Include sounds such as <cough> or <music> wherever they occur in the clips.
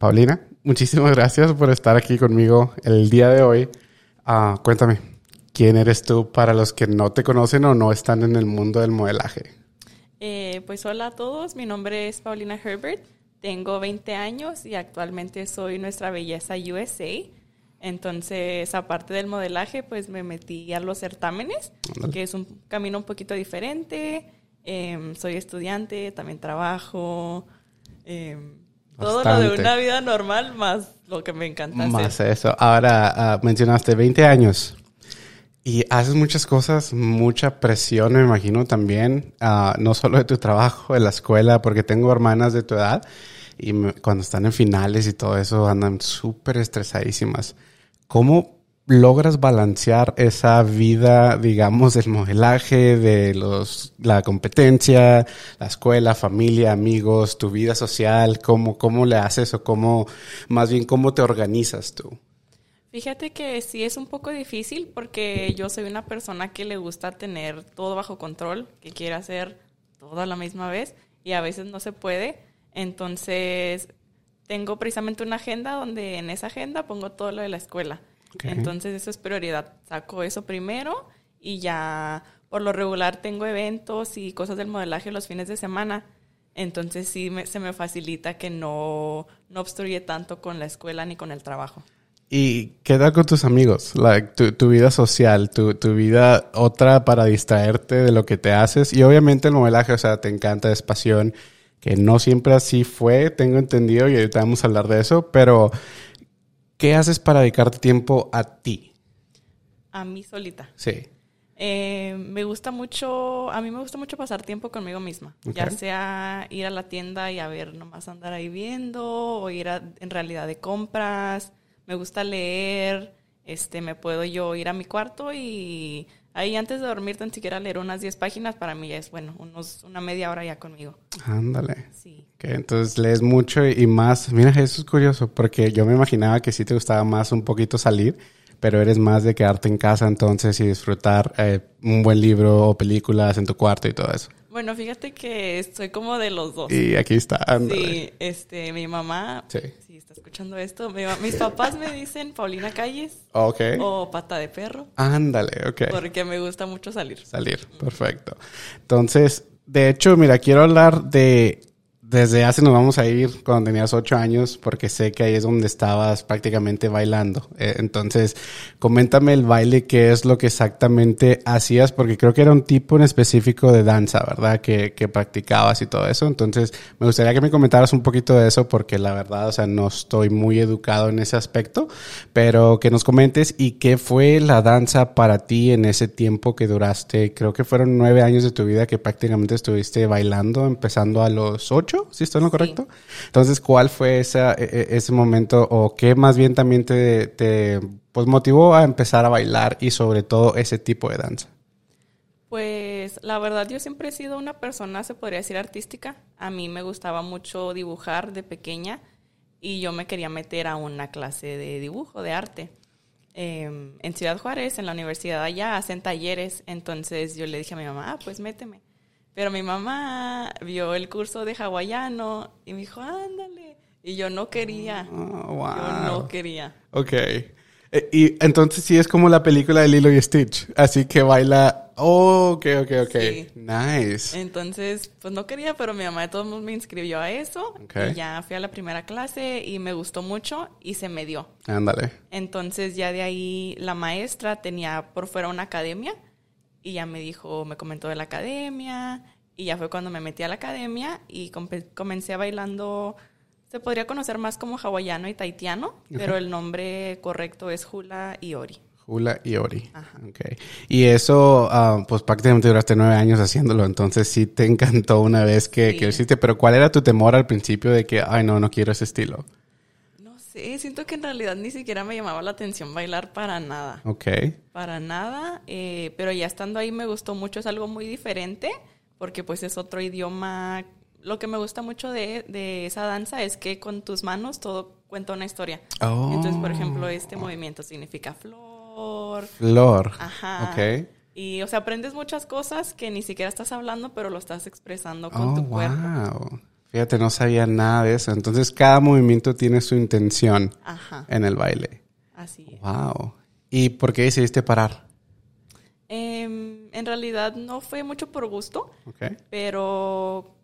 Paulina, muchísimas gracias por estar aquí conmigo el día de hoy. Ah, cuéntame, ¿quién eres tú para los que no te conocen o no están en el mundo del modelaje? Eh, pues hola a todos, mi nombre es Paulina Herbert, tengo 20 años y actualmente soy nuestra belleza USA. Entonces, aparte del modelaje, pues me metí a los certámenes, que es un camino un poquito diferente. Em, soy estudiante, también trabajo. Em, todo lo de una vida normal, más lo que me encanta más eso. Ahora, ah, mencionaste 20 años. Y haces muchas cosas, mucha presión, me imagino también, ah, no solo de tu trabajo, de la escuela, porque tengo hermanas de tu edad y cuando están en finales y todo eso andan súper estresadísimas. ¿Cómo logras balancear esa vida, digamos, del modelaje, de los, la competencia, la escuela, familia, amigos, tu vida social? ¿Cómo, cómo le haces o cómo, más bien, cómo te organizas tú? Fíjate que sí es un poco difícil porque yo soy una persona que le gusta tener todo bajo control, que quiere hacer todo a la misma vez y a veces no se puede. Entonces, tengo precisamente una agenda donde en esa agenda pongo todo lo de la escuela. Entonces, eso es prioridad. Saco eso primero y ya por lo regular tengo eventos y cosas del modelaje los fines de semana. Entonces, sí se me facilita que no, no obstruye tanto con la escuela ni con el trabajo. ¿Y qué tal con tus amigos? tu, vida social, tu, tu, vida otra para distraerte de lo que te haces. Y obviamente el modelaje, o sea, te encanta, es pasión que no siempre así fue, tengo entendido, y ahorita vamos a hablar de eso, pero ¿qué haces para dedicarte tiempo a ti? A mí solita. Sí. Eh, me gusta mucho, a mí me gusta mucho pasar tiempo conmigo misma, ya sea ir a la tienda y a ver, nomás andar ahí viendo, o ir en realidad de compras, me gusta leer, este, me puedo yo ir a mi cuarto y Ahí antes de dormir tan siquiera leer unas 10 páginas para mí ya es bueno, unos, una media hora ya conmigo. Ándale. Sí. entonces lees mucho y más. Mira, eso es curioso porque yo me imaginaba que sí te gustaba más un poquito salir, pero eres más de quedarte en casa entonces y disfrutar eh, un buen libro o películas en tu cuarto y todo eso. Bueno, fíjate que soy como de los dos. Y aquí está. Sí, este, mi mamá, sí. si está escuchando esto, mis papás me dicen Paulina Calles. Okay. O Pata de Perro. Ándale, ok. Porque me gusta mucho salir. Salir, perfecto. Entonces, de hecho, mira, quiero hablar de desde hace nos vamos a ir cuando tenías ocho años, porque sé que ahí es donde estabas prácticamente bailando. Eh, entonces, coméntame el baile, qué es lo que exactamente hacías, porque creo que era un tipo en específico de danza, ¿verdad? Que, que practicabas y todo eso. Entonces, me gustaría que me comentaras un poquito de eso, porque la verdad, o sea, no estoy muy educado en ese aspecto, pero que nos comentes y qué fue la danza para ti en ese tiempo que duraste, creo que fueron nueve años de tu vida que prácticamente estuviste bailando, empezando a los ocho si estoy en lo correcto? Entonces, ¿cuál fue esa, e, e, ese momento o qué más bien también te, te pues, motivó a empezar a bailar y sobre todo ese tipo de danza? Pues la verdad yo siempre he sido una persona, se podría decir, artística. A mí me gustaba mucho dibujar de pequeña y yo me quería meter a una clase de dibujo, de arte. Em, en Ciudad Juárez, en la universidad allá, hacen talleres, entonces yo le dije a mi mamá, ah, pues méteme. Pero mi mamá vio el curso de hawaiano y me dijo, ándale. Y yo no quería. Oh, yo no quería. Ok. Eh, y entonces sí es como la película de Lilo y Stitch. Así que baila. Oh, ok, ok, ok. Nice. Entonces, pues no quería, pero mi mamá de todos modos me inscribió a eso. Y ya fui a la primera clase y me gustó mucho y se me dio. Ándale. Entonces ya de ahí la maestra tenía por fuera una academia y ya me dijo, me comentó de la academia y ya fue cuando me metí a la academia y comencé bailando, se podría conocer más como hawaiano y taitiano, pero el nombre correcto es Hula y Ori. Hula y Ori. Okay. Y eso, ah, pues prácticamente duraste nueve años haciéndolo, entonces sí te encantó una vez que, que lo hiciste, pero ¿cuál era tu temor al principio de que, ay, no, no quiero ese estilo? Sí, siento que en realidad ni siquiera me llamaba la atención bailar para nada. Ok. Para nada, eh, pero ya estando ahí me gustó mucho, es algo muy diferente, porque pues es otro idioma. Lo que me gusta mucho de, de esa danza es que con tus manos todo cuenta una historia. Oh. Entonces, por ejemplo, este movimiento significa flor. Flor. Ajá. Ok. Y, o sea, aprendes muchas cosas que ni siquiera estás hablando, pero lo estás expresando con oh, tu cuerpo. Wow. Fíjate, no sabía nada de eso. Entonces, cada movimiento tiene su intención Ajá, en el baile. así es. Wow. ¿Y por qué decidiste parar? Em, en realidad no fue mucho por gusto, Ok. pero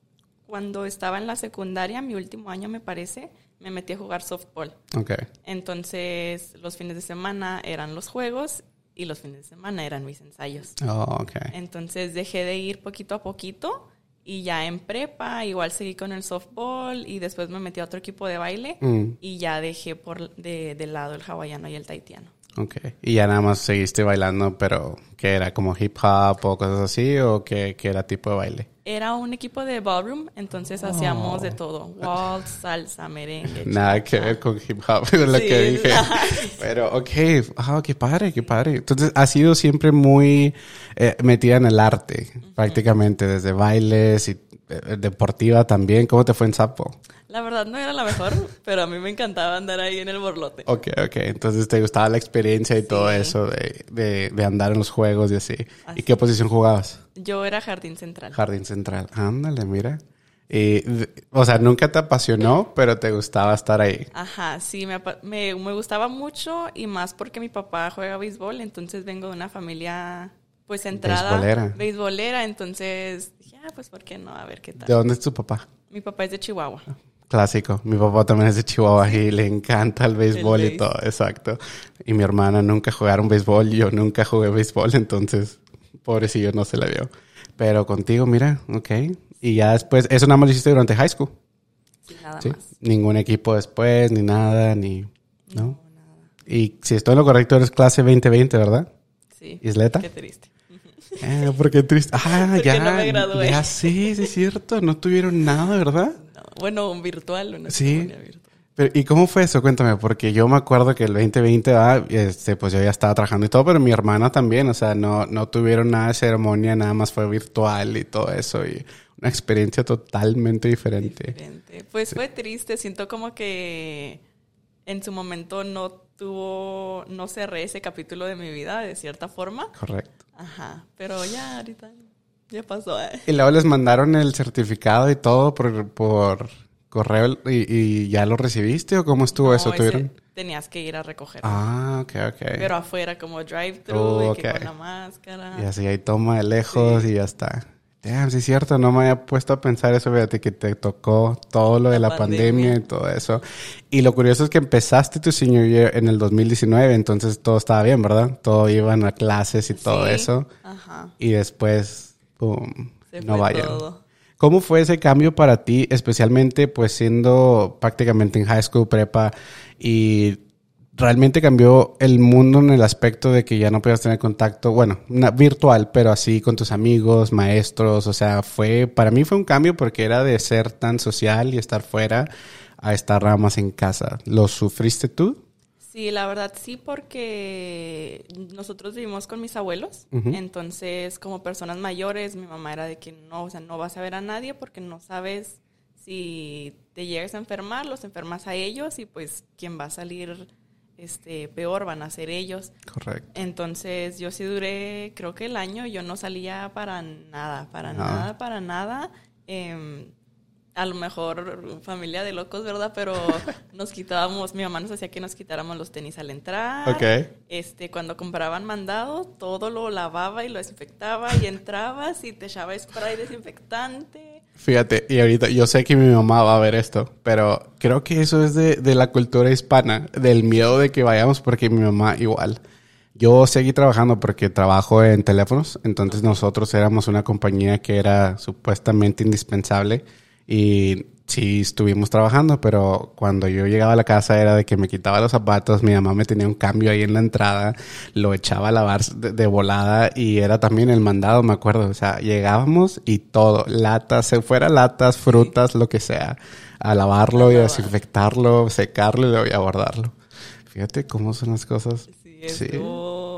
cuando estaba en la secundaria, mi último año me parece, me metí a jugar softball. Ok. Entonces, los fines de semana eran los juegos y los fines de semana eran mis ensayos. Oh, ok. Entonces dejé de ir poquito a poquito y ya en prepa igual seguí con el softball y después me metí a otro equipo de baile Mm, y ya dejé por de, de lado el hawaiano y el taitiano. ok. Y ya nada más seguiste bailando, pero ¿qué era? ¿Como hip hop o cosas así? ¿O qué, qué era tipo de baile? Era un equipo de ballroom, entonces hacíamos de todo, waltz, salsa, merengue. Nada que ver con hip hop, <laughs> es lo Sí, que dije. Pero, ok, ah, qué padre, qué padre. Entonces, has sido siempre muy eh, metida en el arte, prácticamente, desde bailes y deportiva también. ¿Cómo te fue en Sapo? La verdad no era la mejor, <laughs> pero a mí me encantaba andar ahí en el borlote. Ok, ok. Entonces, te gustaba la experiencia y todo eso de, de, de andar en los juegos y así. Así ¿Y qué posición jugabas? Yo era jardín central. Jardín central. Ándale, mira. Y, o sea, nunca te apasionó, pero te gustaba estar ahí. Ajá, sí, me, me, me gustaba mucho y más porque mi papá juega béisbol, entonces vengo de una familia pues centrada. Beisbolera. Beisbolera, entonces ah, pues ¿por qué no? A ver qué ¿De tal. dónde es tu papá? Mi papá es de Chihuahua. Clásico. Mi papá también es de Chihuahua y le encanta el béisbol El y todo, exacto. Y mi hermana nunca jugaron béisbol, yo nunca jugué béisbol, entonces, pobrecillo, no se le vio. Pero contigo, mira, ok. Y ya después, eso nada más lo hiciste durante high school. Sí, nada ¿sí? más. Ningún equipo después, ni nada, ni... ¿No? No, nada. Y si estoy en lo correcto, eres clase 2020, ¿verdad? Sí. ¿Isleta? Qué triste. Eh, porque triste. Ah, <laughs> Porque ya. no me gradué. Ya sí, sí es cierto. No tuvieron nada, ¿verdad? No, bueno, un virtual, una Sí. virtual. Pero, ¿Y cómo fue eso? Cuéntame, porque yo me acuerdo que el 2020, ah, este, pues yo ya estaba trabajando y todo, pero mi hermana también, o sea, no, no tuvieron nada de ceremonia, nada más fue virtual y todo eso, y una experiencia totalmente diferente. Diferente. Pues fue triste, siento como que en su momento no tuvo, no cerré ese capítulo de mi vida de cierta forma. Correcto. Ajá, pero ya ahorita ya pasó. ¿eh? Y luego les mandaron el certificado y todo por, por correo y, y ya lo recibiste o cómo estuvo No, eso? ¿Tuvieron? Tenías que ir a recoger. Ah, ok, ok. Pero afuera como drive-thru Oh, y que ok. con la máscara. Y así ahí toma de lejos y ya está. Damn, sí es cierto, no me había puesto a pensar eso, fíjate que te tocó todo lo de la La pandemia. pandemia. y todo eso. Y lo curioso es que empezaste tu senior year en el 2019, entonces todo estaba bien, ¿verdad? Todo iban a clases y todo Sí, eso. Ajá. Y después, Se no vayan. todo. ¿Cómo fue ese cambio para ti, especialmente pues siendo prácticamente en high school, prepa y realmente cambió el mundo en el aspecto de que ya no podías tener contacto, bueno, virtual, pero así con tus amigos, maestros, o sea, fue, para mí fue un cambio porque era de ser tan social y estar fuera a estar nada más en casa. ¿Lo sufriste tú? Sí, la verdad sí, porque nosotros vivimos con mis abuelos, entonces como personas mayores, mi mamá era de que no, o sea, no vas a ver a nadie porque no sabes si te llegas a enfermar, los enfermas a ellos y pues quien va a salir este peor van a ser ellos. Correcto. Entonces yo sí duré, creo que el año, yo no salía para nada, para Nada. nada, para nada. Em, a lo mejor familia de locos, ¿verdad? Pero <laughs> nos quitábamos, mi mamá nos hacía que nos quitáramos los tenis al entrar. Ok. Este, cuando compraban mandado, todo lo lavaba y lo desinfectaba y entrabas y te echaba spray desinfectante. Fíjate, y ahorita yo sé que mi mamá va a ver esto, pero creo que eso es de, de la cultura hispana, del miedo de que vayamos, porque mi mamá igual. Yo seguí trabajando porque trabajo en teléfonos, entonces nosotros éramos una compañía que era supuestamente indispensable y sí estuvimos trabajando, pero cuando yo llegaba a la casa era de que me quitaba los zapatos, mi mamá me tenía un cambio ahí en la entrada, lo echaba a lavar de, de volada y era también el mandado, me acuerdo, o sea, llegábamos y todo, latas, se fuera latas, frutas, lo que sea, a lavarlo A y a desinfectarlo, secarlo y luego ya guardarlo. Fíjate cómo son las cosas. Sí, estuvo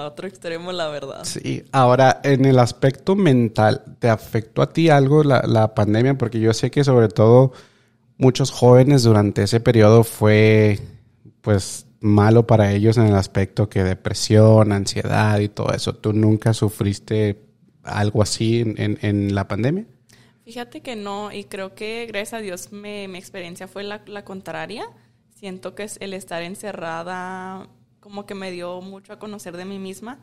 de otro extremo, la verdad. Sí, ahora en el aspecto mental, ¿te afectó a ti algo la, la pandemia? Porque yo sé que sobre todo muchos jóvenes durante ese periodo fue pues malo para ellos en el aspecto que depresión, ansiedad y todo eso. ¿Tú nunca sufriste algo así en, en- en la pandemia? Fíjate que no, y creo que gracias a Dios me, mi experiencia fue la, la contraria. Siento que es el estar encerrada como que me dio mucho a conocer de mí misma.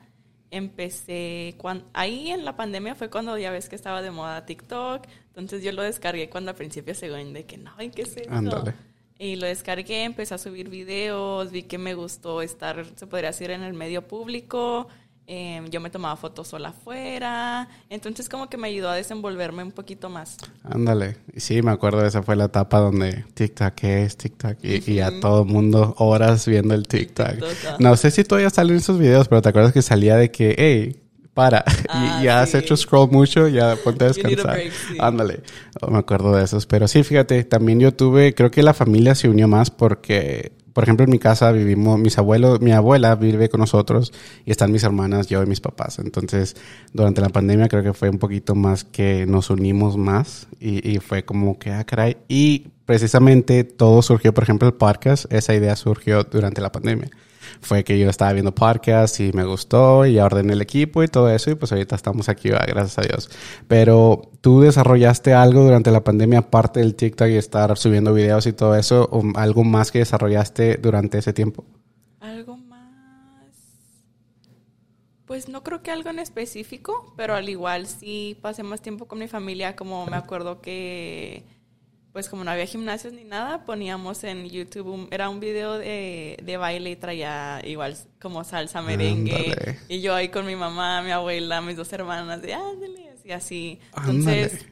Empecé, cuando, ahí en la pandemia fue cuando ya ves que estaba de moda TikTok, entonces yo lo descargué cuando al principio se de que no, ¿qué es eso? Ándale. Y lo descargué, empecé a subir videos, vi que me gustó estar, se podría decir, en el medio público. Em, yo me tomaba fotos sola afuera. Entonces como que me ayudó a desenvolverme un poquito más. Ándale. Sí, me acuerdo, esa fue la etapa donde TikTok es TikTok. Y, y a todo mundo horas viendo el TikTok. No sé si todavía salen esos videos, pero te acuerdas que salía de que, hey, para. <laughs> Ah, y ya has hecho scroll mucho, ya ponte <laughs> a descansar. break, sí. Ándale. Oh, me acuerdo de esos. Pero sí, fíjate, también yo tuve, creo que la familia se unió más porque, por ejemplo, en mi casa vivimos, mis abuelos, mi abuela vive con nosotros y están mis hermanas, yo y mis papás. Entonces, durante la pandemia creo que fue un poquito más que nos unimos más y, y fue como que, ah, caray. Y precisamente todo surgió, por ejemplo, el podcast, esa idea surgió durante la pandemia fue que yo estaba viendo podcasts y me gustó y ordené el equipo y todo eso y pues ahorita estamos aquí, gracias a Dios. Pero tú desarrollaste algo durante la pandemia aparte del TikTok y estar subiendo videos y todo eso, o algo más que desarrollaste durante ese tiempo. Algo más. Pues no creo que algo en específico, pero al igual sí pasé más tiempo con mi familia, como me acuerdo que, pues como no había gimnasios ni nada, poníamos en YouTube, un- era un video de, de baile y traía igual como salsa merengue. Ándale. Y yo ahí con mi mamá, mi abuela, mis dos hermanas, de ándale, así, así. Entonces,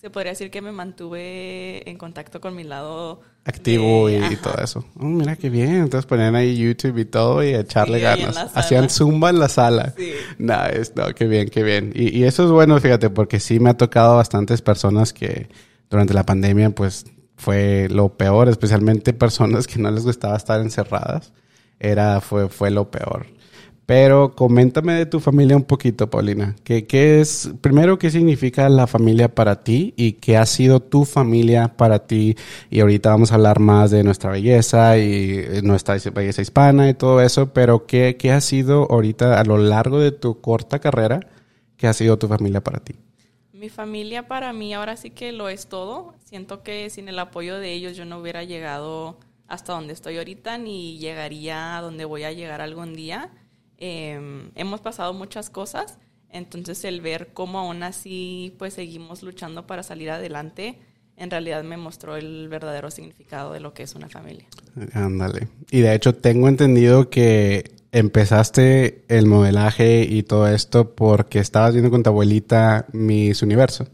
se podría decir que me mantuve en contacto con mi lado Activo de- y, y todo eso. Oh, mira qué bien. Entonces ponían ahí YouTube y todo y echarle Sí, ganas. Hacían zumba en la sala. Sí. Nice, no, qué bien, qué bien. Y, y eso es bueno, fíjate, porque sí me ha tocado bastantes personas que durante la pandemia, pues fue lo peor, especialmente personas que no les gustaba estar encerradas. Era, fue, fue lo peor. Pero coméntame de tu familia un poquito, Paulina. ¿Qué, qué es, primero, qué significa la familia para ti y qué ha sido tu familia para ti? Y ahorita vamos a hablar más de nuestra belleza y eh, nuestra belleza hispana y todo eso, pero ¿qué, qué ha sido ahorita a lo largo de tu corta carrera? ¿Qué ha sido tu familia para ti? Mi familia para mí ahora sí que lo es todo. Siento que sin el apoyo de ellos yo no hubiera llegado hasta donde estoy ahorita ni llegaría a donde voy a llegar algún día. Eh, hemos pasado muchas cosas, entonces el ver cómo aún así pues seguimos luchando para salir adelante, en realidad me mostró el verdadero significado de lo que es una familia. Ándale. Y de hecho tengo entendido que empezaste el modelaje y todo esto porque estabas viendo con tu abuelita Miss Universo,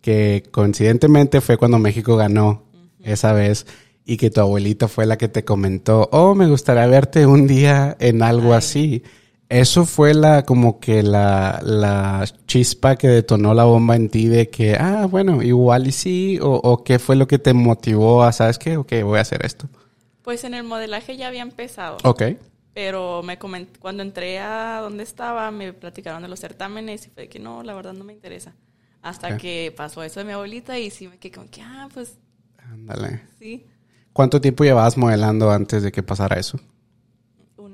que coincidentemente fue cuando México ganó esa vez y que tu abuelita fue la que te comentó, oh, me gustaría verte un día en algo Ay. así. Eso fue la, como que la, la chispa que detonó la bomba en ti de que, ah, bueno, igual y sí, o, o qué fue lo que te motivó a, ¿sabes qué? Ok, voy a hacer esto. Pues en el modelaje ya había empezado. Ok. Pero me coment- cuando entré a donde estaba, me platicaron de los certámenes y fue de que no, la verdad no me interesa. Hasta que pasó eso de mi abuelita y sí me quedé como que, ah, pues Ándale. sí, ¿Cuánto tiempo llevabas modelando antes de que pasara eso?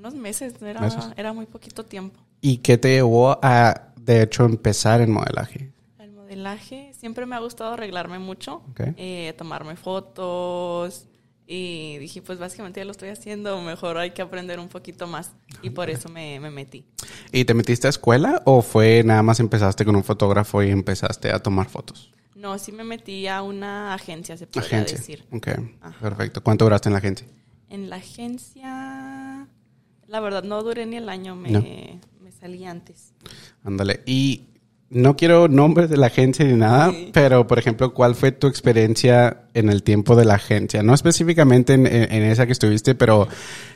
Unos meses, era, Meses. era muy poquito tiempo. ¿Y qué te llevó a, de hecho, empezar en modelaje? El modelaje, siempre me ha gustado arreglarme mucho, Ok. eh, tomarme fotos y dije, pues básicamente ya lo estoy haciendo, mejor hay que aprender un poquito más y por eso me, me metí. ¿Y te metiste a escuela o fue nada más empezaste con un fotógrafo y empezaste a tomar fotos? No, sí me metí a una agencia, se podría Agencia. decir. Ok, Ajá. perfecto. ¿Cuánto duraste en la agencia? En la agencia, la verdad no duré ni el año, me, No. me salí antes. Ándale. Y no quiero nombres de la agencia ni nada, Sí. pero por ejemplo, ¿cuál fue tu experiencia en el tiempo de la agencia? No específicamente en, en- en esa que estuviste, pero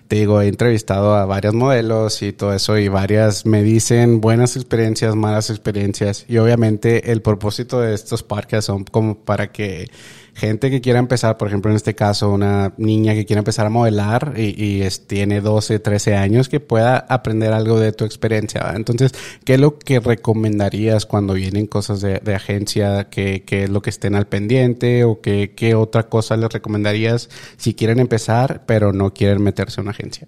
te digo, he entrevistado a varios modelos y todo eso y varias me dicen buenas experiencias, malas experiencias. Y obviamente el propósito de estos podcasts son como para que gente que quiera empezar, por ejemplo, en este caso, una niña que quiera empezar a modelar y, es- tiene 12, 13 años, que pueda aprender algo de tu experiencia. Entonces, ¿qué es lo que recomendarías cuando vienen cosas de, agencia? ¿Qué, qué es lo que estén al pendiente? ¿O qué, qué otra cosa les recomendarías si quieren empezar, pero no quieren meterse a una agencia?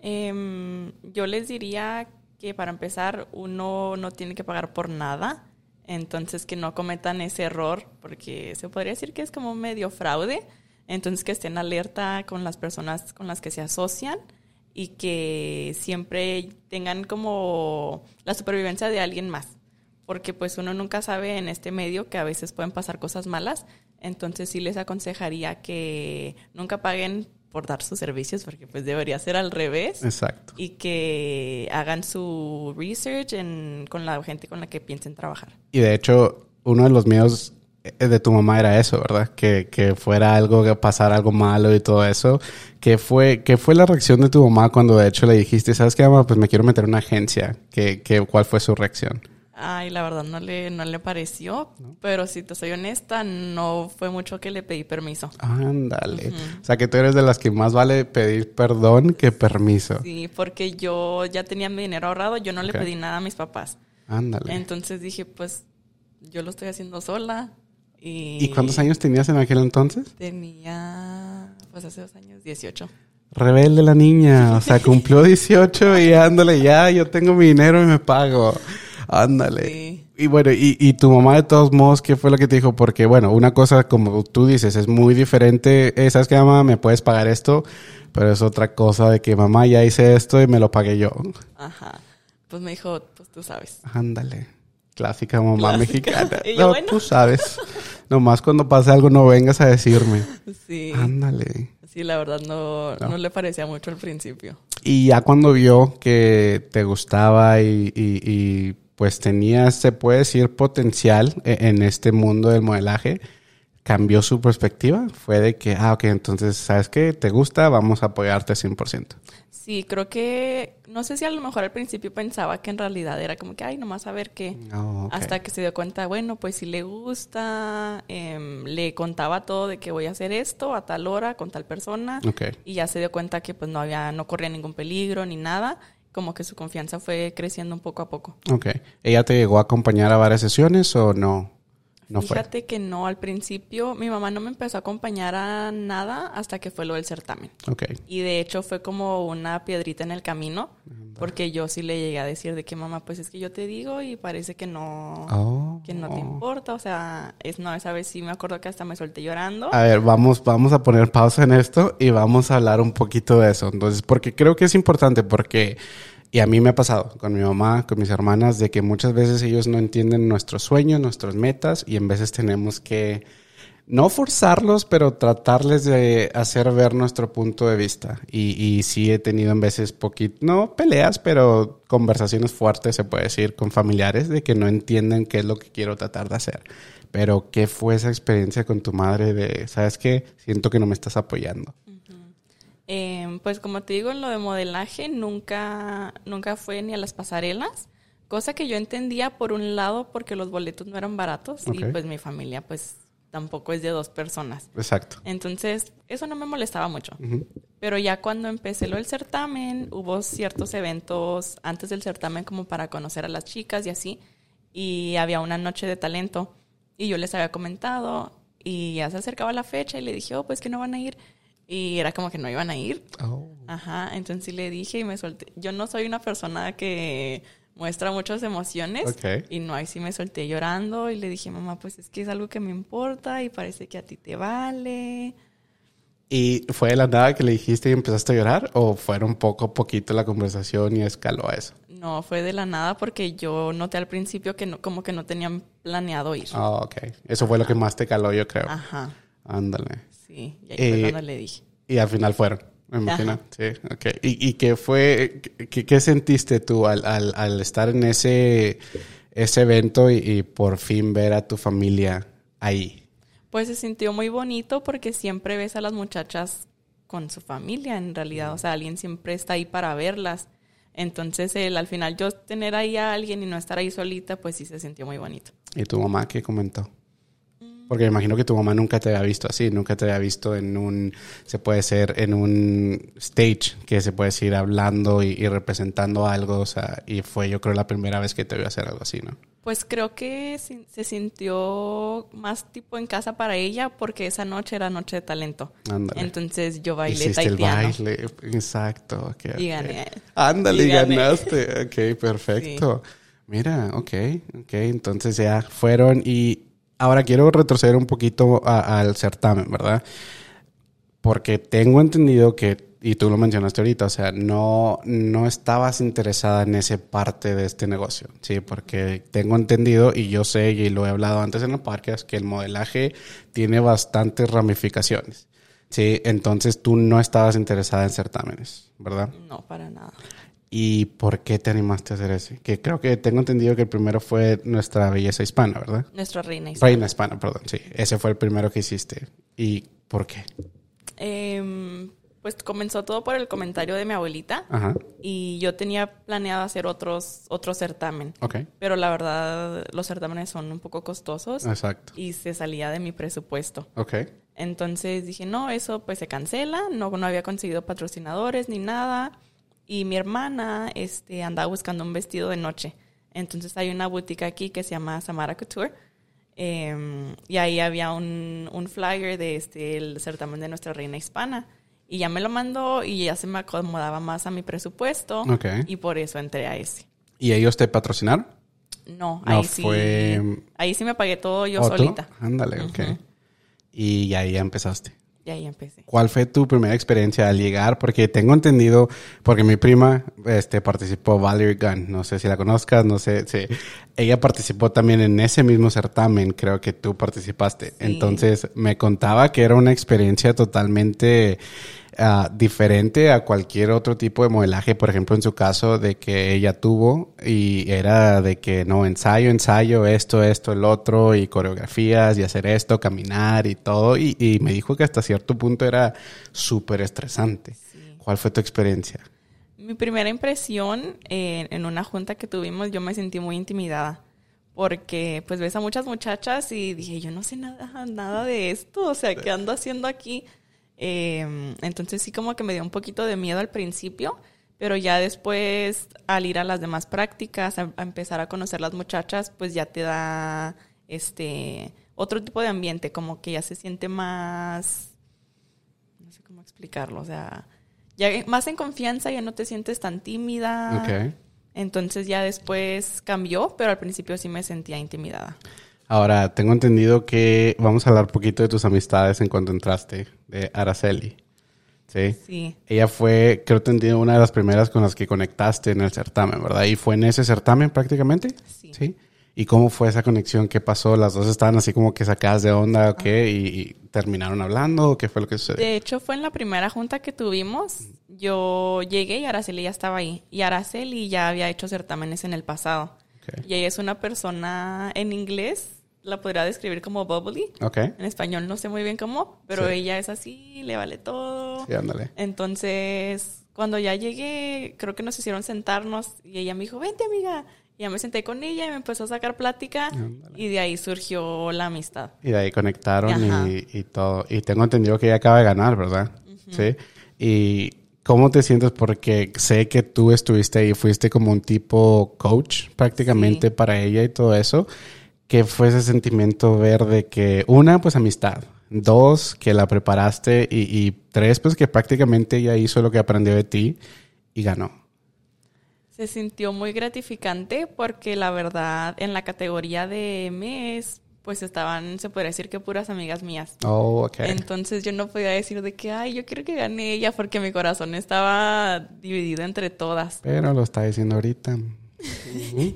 Em, yo les diría que para empezar uno no tiene que pagar por nada. Entonces, que no cometan ese error, porque se podría decir que es como medio fraude. Entonces, que estén alerta con las personas con las que se asocian y que siempre tengan como la supervivencia de alguien más. Porque pues uno nunca sabe en este medio que a veces pueden pasar cosas malas. Entonces sí les aconsejaría que nunca paguen por dar sus servicios, porque pues debería ser al revés. Exacto. Y que hagan su research en, con la gente con la que piensen trabajar. Y de hecho, uno de los miedos eh, de tu mamá era eso, ¿verdad? Que, que fuera algo, que pasara algo malo y todo eso. ¿Qué fue, ¿Qué fue la reacción de tu mamá cuando de hecho le dijiste, sabes qué, mamá, pues me quiero meter en una agencia? ¿Qué, qué, ¿Cuál fue su reacción? Ay, la verdad no le, no le pareció, pero si te soy honesta, no fue mucho que le pedí permiso. Ándale. O sea, que tú eres de las que más vale pedir perdón que permiso. Sí, porque yo ya tenía mi dinero ahorrado, yo no le pedí nada a mis papás. Ándale. Entonces dije, pues yo lo estoy haciendo sola. ¿Y, ¿Y cuántos años tenías en aquel entonces? Tenía, pues hace dos años, 18. Rebelde la niña. O sea, <laughs> cumplió 18 y ándale, ya, yo tengo mi dinero y me pago. Ándale. Sí. Y bueno, y, y tu mamá de todos modos, ¿qué fue lo que te dijo? Porque bueno, una cosa como tú dices es muy diferente. Eh, ¿Sabes qué, mamá? ¿Me puedes pagar esto? Pero es otra cosa de que mamá ya hice esto y me lo pagué yo. Ajá. Pues me dijo, pues tú sabes. Ándale. Clásica mamá Clásica. mexicana. <laughs> Yo, no, bueno. tú sabes. Nomás cuando pase algo no vengas a decirme. Sí. Ándale. Sí, la verdad no, No. no le parecía mucho al principio. Y ya cuando vio que te gustaba y, y- y, pues tenías, se puede decir, potencial e- en este mundo del modelaje, cambió su perspectiva. Fue de que, ah, ok, entonces, ¿sabes qué? ¿Te gusta? Vamos a apoyarte 100%. Sí, creo que, no sé si a lo mejor al principio pensaba que en realidad era como que, ay, nomás a ver qué. Oh, ok. Hasta que se dio cuenta, bueno, pues si le gusta, em, le contaba todo de que voy a hacer esto a tal hora con tal persona. Y ya se dio cuenta que pues no había, no corría ningún peligro ni nada. Como que su confianza fue creciendo un poco a poco. Ok. ¿Ella te llegó a acompañar a varias sesiones o no? No fue. Fíjate que no, al principio mi mamá no me empezó a acompañar a nada hasta que fue lo del certamen. Ok. Y de hecho fue como una piedrita en el camino, porque yo sí le llegué a decir de que mamá, pues es que yo te digo y parece que no, Oh. que no te importa, o sea, es no, esa vez sí me acuerdo que hasta me solté llorando. A ver, vamos, vamos a poner pausa en esto y vamos a hablar un poquito de eso. Entonces, porque creo que es importante, porque, y a mí me ha pasado con mi mamá, con mis hermanas, de que muchas veces ellos no entienden nuestros sueños, nuestras metas, y en veces tenemos que no forzarlos, pero tratarles de hacer ver nuestro punto de vista. Y, y sí he tenido en veces poquito, no peleas, pero conversaciones fuertes, se puede decir, con familiares de que no entienden qué es lo que quiero tratar de hacer. Pero, ¿qué fue esa experiencia con tu madre de, sabes qué? Siento que no me estás apoyando. Eh, pues como te digo, en lo de modelaje nunca, nunca fue ni a las pasarelas, cosa que yo entendía por un lado porque los boletos no eran baratos y pues mi familia pues tampoco es de dos personas. Exacto. Entonces, eso no me molestaba mucho. Pero ya cuando empecé lo del certamen, hubo ciertos eventos antes del certamen como para conocer a las chicas y así. Y había una noche de talento. Y yo les había comentado. Y ya se acercaba la fecha y le dije, oh, pues que no van a ir. Y era como que no iban a ir. Oh. Ajá, entonces sí le dije y me solté. Yo no soy una persona que muestra muchas emociones. Ok. Y no, ahí sí me solté llorando y le dije, mamá, pues es que es algo que me importa y parece que a ti te vale. ¿Y fue de la nada que le dijiste y empezaste a llorar? ¿O fueron poco a poquito la conversación y escaló a eso? No, fue de la nada porque yo noté al principio que no, como que no tenían planeado ir. Ah, ok. Eso fue lo que más te caló, yo creo. Ajá, Ándale. Sí. Y ahí fue Eh, cuando le dije. Y al final fueron, me imagino. Ajá. Sí, ok. ¿Y, y qué fue, qué, qué sentiste tú al, al, al estar en ese, ese evento y, y por fin ver a tu familia ahí? Pues se sintió muy bonito porque siempre ves a las muchachas con su familia en realidad. O sea, alguien siempre está ahí para verlas. Entonces, el, al final yo tener ahí a alguien y no estar ahí solita, pues sí se sintió muy bonito. ¿Y tu mamá qué comentó? Porque me imagino que tu mamá nunca te había visto así, nunca te había visto en un, se puede ser, en un stage que se puede decir hablando y, y representando algo, o sea, y fue yo creo la primera vez que te vio hacer algo así, ¿no? Pues creo que se sintió más tipo en casa para ella porque esa noche era noche de talento. Ándale. Entonces yo bailé Hiciste el taitiano. baile, exacto. Y gané. Ándale, Y gané. ganaste. <laughs> Ok, perfecto. Mira, ok, ok. Entonces ya fueron y ahora quiero retroceder un poquito al certamen, ¿verdad? Porque tengo entendido que, y tú lo mencionaste ahorita, o sea, no, no estabas interesada en esa parte de este negocio, ¿sí? Porque tengo entendido y yo sé, y lo he hablado antes en el podcast, que el modelaje tiene bastantes ramificaciones, ¿sí? Entonces tú no estabas interesada en certámenes, ¿verdad? No, para nada. ¿Y por qué te animaste a hacer ese? Que creo que tengo entendido que el primero fue nuestra belleza hispana, ¿verdad? Nuestra reina hispana. Reina hispana, perdón, sí. Ese fue el primero que hiciste. ¿Y por qué? Em, pues comenzó todo por el comentario de mi abuelita Ajá, y yo tenía planeado hacer otros, otro certamen, ok, pero la verdad los certámenes son un poco costosos exacto. y se salía de mi presupuesto. Ok, Entonces dije, no, eso pues se cancela, no, no había conseguido patrocinadores ni nada. Y mi hermana este, andaba buscando un vestido de noche. Entonces hay una boutique aquí que se llama Samara Couture. eh, y ahí había un, un flyer de este, el certamen de nuestra reina hispana. Y ya me lo mandó y ya se me acomodaba más a mi presupuesto. Ok. Y por eso entré a ese. ¿Y ellos te patrocinaron? No, No, ahí sí. fue- Ahí sí me pagué todo yo solita. Ándale, ok. Y ahí ya empezaste. Y ahí empecé. ¿Cuál fue tu primera experiencia al llegar? Porque tengo entendido, porque mi prima este, participó, Valerie Gunn, no sé si la conozcas, no sé, sí. Ella participó también en ese mismo certamen, creo que tú participaste. Entonces me contaba que era una experiencia totalmente ah, diferente a cualquier otro tipo de modelaje, por ejemplo, en su caso, de que ella tuvo y era de que no, ensayo, ensayo, esto, esto, el otro, y coreografías, y hacer esto, caminar y todo, y, y me dijo que hasta cierto punto era súper estresante. ¿Cuál fue tu experiencia? Mi primera impresión eh, en una junta que tuvimos, yo me sentí muy intimidada. Porque pues ves a muchas muchachas y dije, yo no sé nada, nada de esto, o sea, ¿qué ando haciendo aquí? Eh, entonces sí como que me dio un poquito de miedo al principio, pero ya después al ir a las demás prácticas, a, a empezar a conocer las muchachas, pues ya te da este otro tipo de ambiente, como que ya se siente más, no sé cómo explicarlo, o sea, ya más en confianza, ya no te sientes tan tímida. Entonces ya después cambió, pero al principio sí me sentía intimidada. Ahora, tengo entendido que vamos a hablar un poquito de tus amistades en cuanto entraste, de Araceli. ¿Sí? Sí, Ella fue, creo que una de las primeras con las que conectaste en el certamen, ¿verdad? ¿Y fue en ese certamen prácticamente? Sí. ¿Y cómo fue esa conexión? ¿Qué pasó? ¿Las dos estaban así como que sacadas de onda o qué? ¿Y, y terminaron hablando? ¿O qué fue lo que sucedió? De hecho, fue en la primera junta que tuvimos. Yo llegué y Araceli ya estaba ahí. Y Araceli ya había hecho certámenes en el pasado. Y ella es una persona en inglés, la podría describir como bubbly. Ok. En español no sé muy bien cómo, pero Sí. ella es así, le vale todo. Sí, ándale. Entonces, cuando ya llegué, creo que nos hicieron sentarnos y ella me dijo, vente amiga. Y ya me senté con ella y me empezó a sacar plática Ándale. y de ahí surgió la amistad. Y de ahí conectaron y, y todo. Y tengo entendido que ella acaba de ganar, ¿verdad? Sí. ¿Y cómo te sientes? Porque sé que tú estuviste ahí, fuiste como un tipo coach prácticamente Sí. para ella y todo eso. ¿Qué fue ese sentimiento ver de que, una, pues amistad, dos, que la preparaste y, y tres, pues que prácticamente ella hizo lo que aprendió de ti y ganó? Se sintió muy gratificante porque la verdad en la categoría de mes pues estaban, se podría decir que puras amigas mías. Oh, ok. Entonces yo no podía decir de que, ay, yo quiero que gane ella porque mi corazón estaba dividido entre todas. Pero lo está diciendo ahorita. Ujú.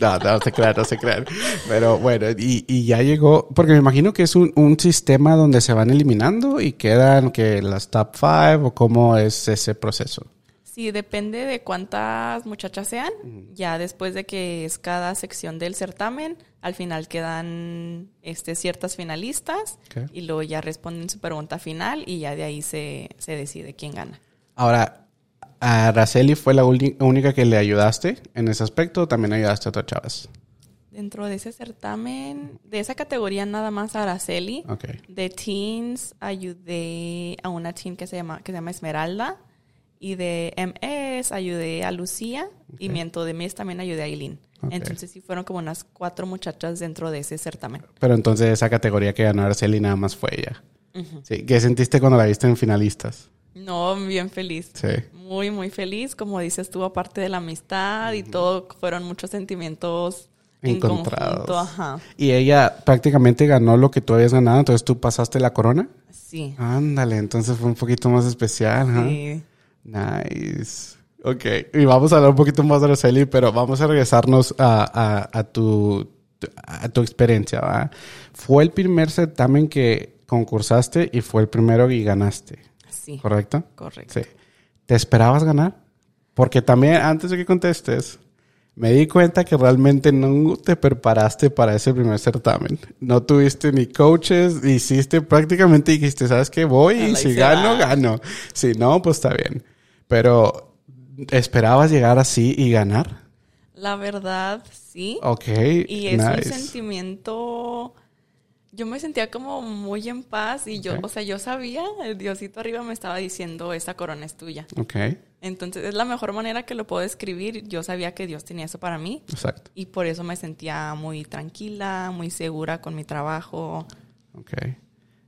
No, no se crean, no se crean. Pero bueno, y, y ya llegó, porque me imagino que es un, un sistema donde se van eliminando y quedan que las top five o cómo es ese proceso. Sí, depende de cuántas muchachas sean. Ya después de que es cada sección del certamen, al final quedan este, ciertas finalistas y luego ya responden su pregunta final y ya de ahí se, se decide quién gana. Ahora, ¿a Araceli fue la única que le ayudaste en ese aspecto o también ayudaste a otras chavas? Dentro de ese certamen, de esa categoría nada más a Araceli. Ok. De teens ayudé a una teen que se llama, que se llama Esmeralda. Y de MS ayudé a Lucía. Y miento de mes también ayudé a Eileen. Ok. Entonces sí fueron como unas cuatro muchachas dentro de ese certamen. Pero entonces esa categoría que ganó Araceli nada más fue ella. Sí. ¿Qué sentiste cuando la viste en finalistas? No, bien feliz. Sí. Muy, muy feliz. Como dices tú, aparte de la amistad y todo, fueron muchos sentimientos en Encontrados. conjunto. Ajá. Y ella prácticamente ganó lo que tú habías ganado, entonces tú pasaste la corona. Sí. Ándale, entonces fue un poquito más especial. Sí. Nice. Ok, y vamos a hablar un poquito más de Araceli, pero vamos a regresarnos a, a, a tu, a tu experiencia. ¿va? Fue el primer certamen que concursaste y fue el primero y ganaste, Sí. ¿correcto? Correcto. Sí. ¿Te esperabas ganar? Porque también, antes de que contestes, me di cuenta que realmente no te preparaste para ese primer certamen. No tuviste ni coaches, hiciste prácticamente dijiste, ¿sabes qué? Voy y si gano, gano. Si no, pues está bien. Pero, ¿esperabas llegar así y ganar? La verdad, sí. Ok, Y es un sentimiento. Yo me sentía como muy en paz y yo, o sea, yo sabía, el Diosito arriba me estaba diciendo, esta corona es tuya. Ok, Entonces es la mejor manera que lo puedo describir. Yo sabía que Dios tenía eso para mí exacto. y por eso me sentía muy tranquila, muy segura con mi trabajo. Ok.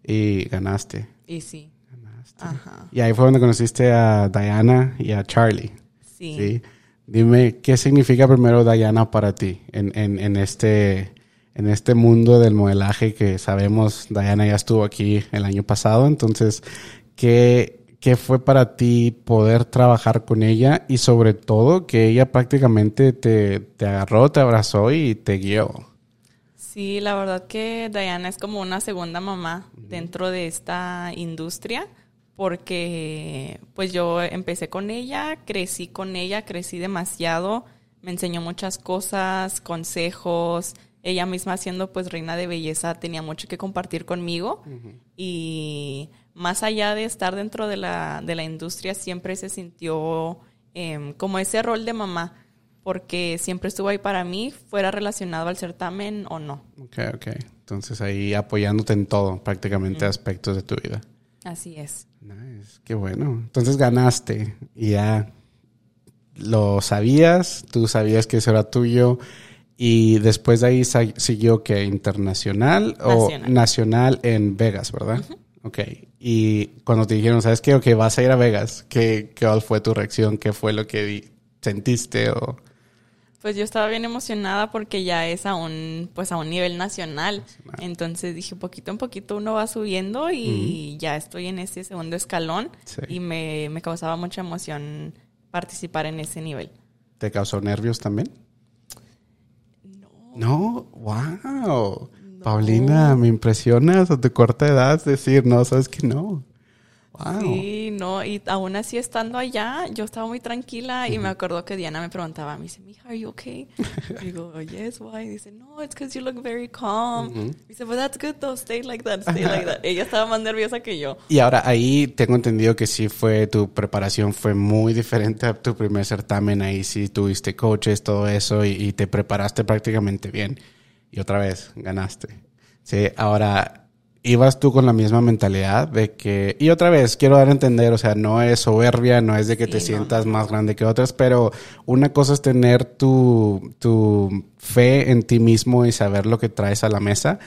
Y ganaste. Y sí, Ganaste. ajá, Y ahí fue donde conociste a Diana y a Charlie. sí. Sí. Dime, ¿qué significa primero Diana para ti en, en, en este, en este mundo del modelaje que sabemos, Diana ya estuvo aquí el año pasado, entonces, ¿qué, qué fue para ti poder trabajar con ella y sobre todo que ella prácticamente te, te agarró, te abrazó y te guió? Sí, la verdad que Diana es como una segunda mamá dentro de esta industria porque pues yo empecé con ella, crecí con ella, crecí demasiado, me enseñó muchas cosas, consejos, ella misma siendo pues reina de belleza tenía mucho que compartir conmigo y más allá de estar dentro de la, de la industria siempre se sintió em, como ese rol de mamá porque siempre estuvo ahí para mí, fuera relacionado al certamen o no. Ok, ok. Entonces ahí apoyándote en todo, prácticamente aspectos de tu vida. Así es. Nice, qué bueno. Entonces ganaste y ya lo sabías, tú sabías que eso era tuyo y después de ahí siguió que internacional o Nacional. en Vegas, ¿verdad? Ok. Y cuando te dijeron, ¿sabes qué? Ok, vas a ir a Vegas. ¿Qué, qué cuál fue tu reacción? ¿Qué fue lo que sentiste? O... Pues yo estaba bien emocionada porque ya es a un, pues a un nivel nacional. Nacional. Entonces dije, poquito en poquito uno va subiendo y ya estoy en ese segundo escalón Sí. y me, me causaba mucha emoción participar en ese nivel. ¿Te causó nervios también? No. Wow. Paulina, me impresionas a tu corta edad decir, no, sabes que no. Wow. Sí, no, y aún así estando allá, yo estaba muy tranquila y me acuerdo que Diana me preguntaba, me dice, mija, are you okay? digo, "Oh, yes, why? Dice, no, it's because you look very calm. Dice, but that's good though, stay like that, stay like that. Ella estaba más nerviosa que yo. Y ahora ahí tengo entendido que sí fue, tu preparación fue muy diferente a tu primer certamen. Ahí sí tuviste coaches, todo eso, y, y te preparaste prácticamente bien. Y otra vez, ganaste. Sí, ahora, ibas tú con la misma mentalidad de que, y otra vez, quiero dar a entender, o sea, no es soberbia, no es de que Sí, te no, sientas más grande que otras, pero una cosa es tener tu, tu fe en ti mismo y saber lo que traes a la mesa.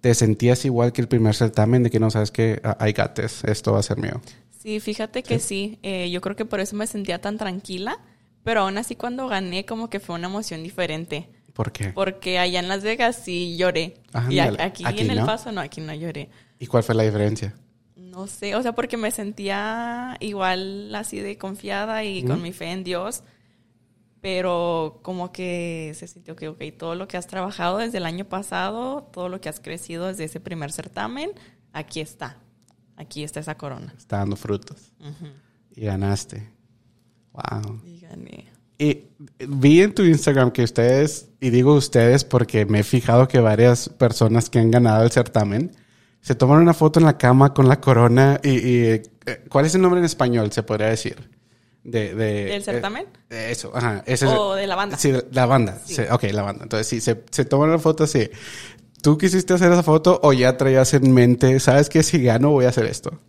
¿Te sentías igual que el primer certamen de que no sabes que I got this, esto va a ser mío? Sí, fíjate que sí, eh, yo creo que por eso me sentía tan tranquila, pero aún así cuando gané como que fue una emoción diferente. ¿Por qué? Porque allá en Las Vegas sí lloré. y Ándale. a- aquí, Aquí en El. Paso no, aquí no lloré. ¿Y cuál fue la diferencia? No sé, o sea, porque me sentía igual así de confiada y con mi fe en Dios, pero como que se sintió que, ok, todo lo que has trabajado desde el año pasado, todo lo que has crecido desde ese primer certamen, aquí está, aquí está esa corona. Está dando frutos. Y ganaste. Wow. Y gané. Y vi en tu Instagram que ustedes, y digo ustedes porque me he fijado que varias personas que han ganado el certamen se toman una foto en la cama con la corona y, y, eh, ¿cuál es el nombre en español? Se podría decir. De, de, ¿Del certamen? eh, eso, ajá. Ese es- O de la banda. Sí, la banda. Sí. Ok, la banda. Entonces, sí, se, se toman una foto así. ¿Tú quisiste hacer esa foto o ya traías en mente, sabes que si gano voy a hacer esto?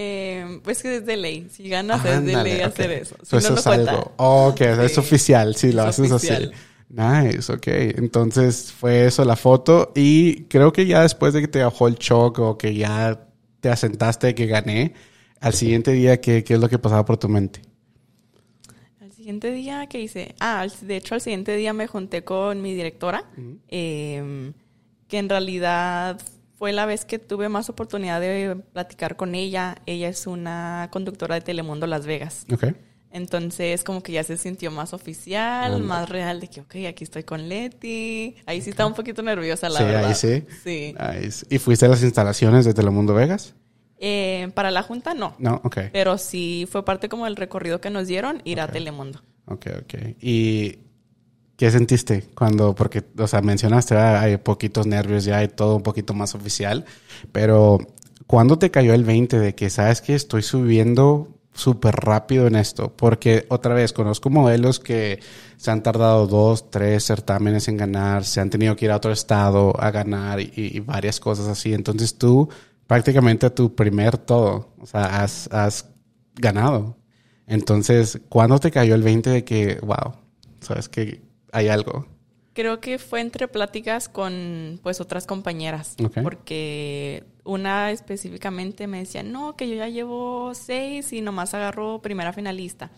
Eh, pues que es de ley, si ganas es de Ándale, ley hacer eso. Si So, no, eso no es cuenta. algo. Oh, ok, es oficial, sí, lo Es haces oficial. así. Nice, ok. Entonces fue eso la foto y creo que ya después de que te bajó el shock o que ya te asentaste de que gané, Al siguiente día, ¿qué, ¿qué es lo que pasaba por tu mente? Al siguiente día, ¿qué hice? Ah, de hecho, al siguiente día me junté con mi directora, eh, que en realidad fue la vez que tuve más oportunidad de platicar con ella. Ella es una conductora de Telemundo Las Vegas. Ok. Entonces, como que ya se sintió más oficial, más real, de que, ok, aquí estoy con Leti. Ahí sí estaba un poquito nerviosa, la sí, verdad. ahí sí. Sí. Ahí sí. ¿Y fuiste a las instalaciones de Telemundo Vegas? Eh, para la junta, no. No, ok. Pero sí fue parte como del recorrido que nos dieron ir a Telemundo. Ok, ok. ¿Y qué sentiste cuando, porque, o sea, mencionaste, hay poquitos nervios, ya hay todo un poquito más oficial, pero ¿cuándo te cayó el 20 de que, sabes que estoy subiendo súper rápido en esto? Porque, otra vez, conozco modelos que se han tardado dos, tres certámenes en ganar, se han tenido que ir a otro estado a ganar y, y varias cosas así. Entonces tú, prácticamente a tu primer todo, o sea, has, has ganado. Entonces, ¿cuándo te cayó el 20 de que, wow, sabes que hay algo? Creo que fue entre pláticas con pues otras compañeras, porque una específicamente me decía, no, que yo ya llevo seis y nomás agarro primera finalista.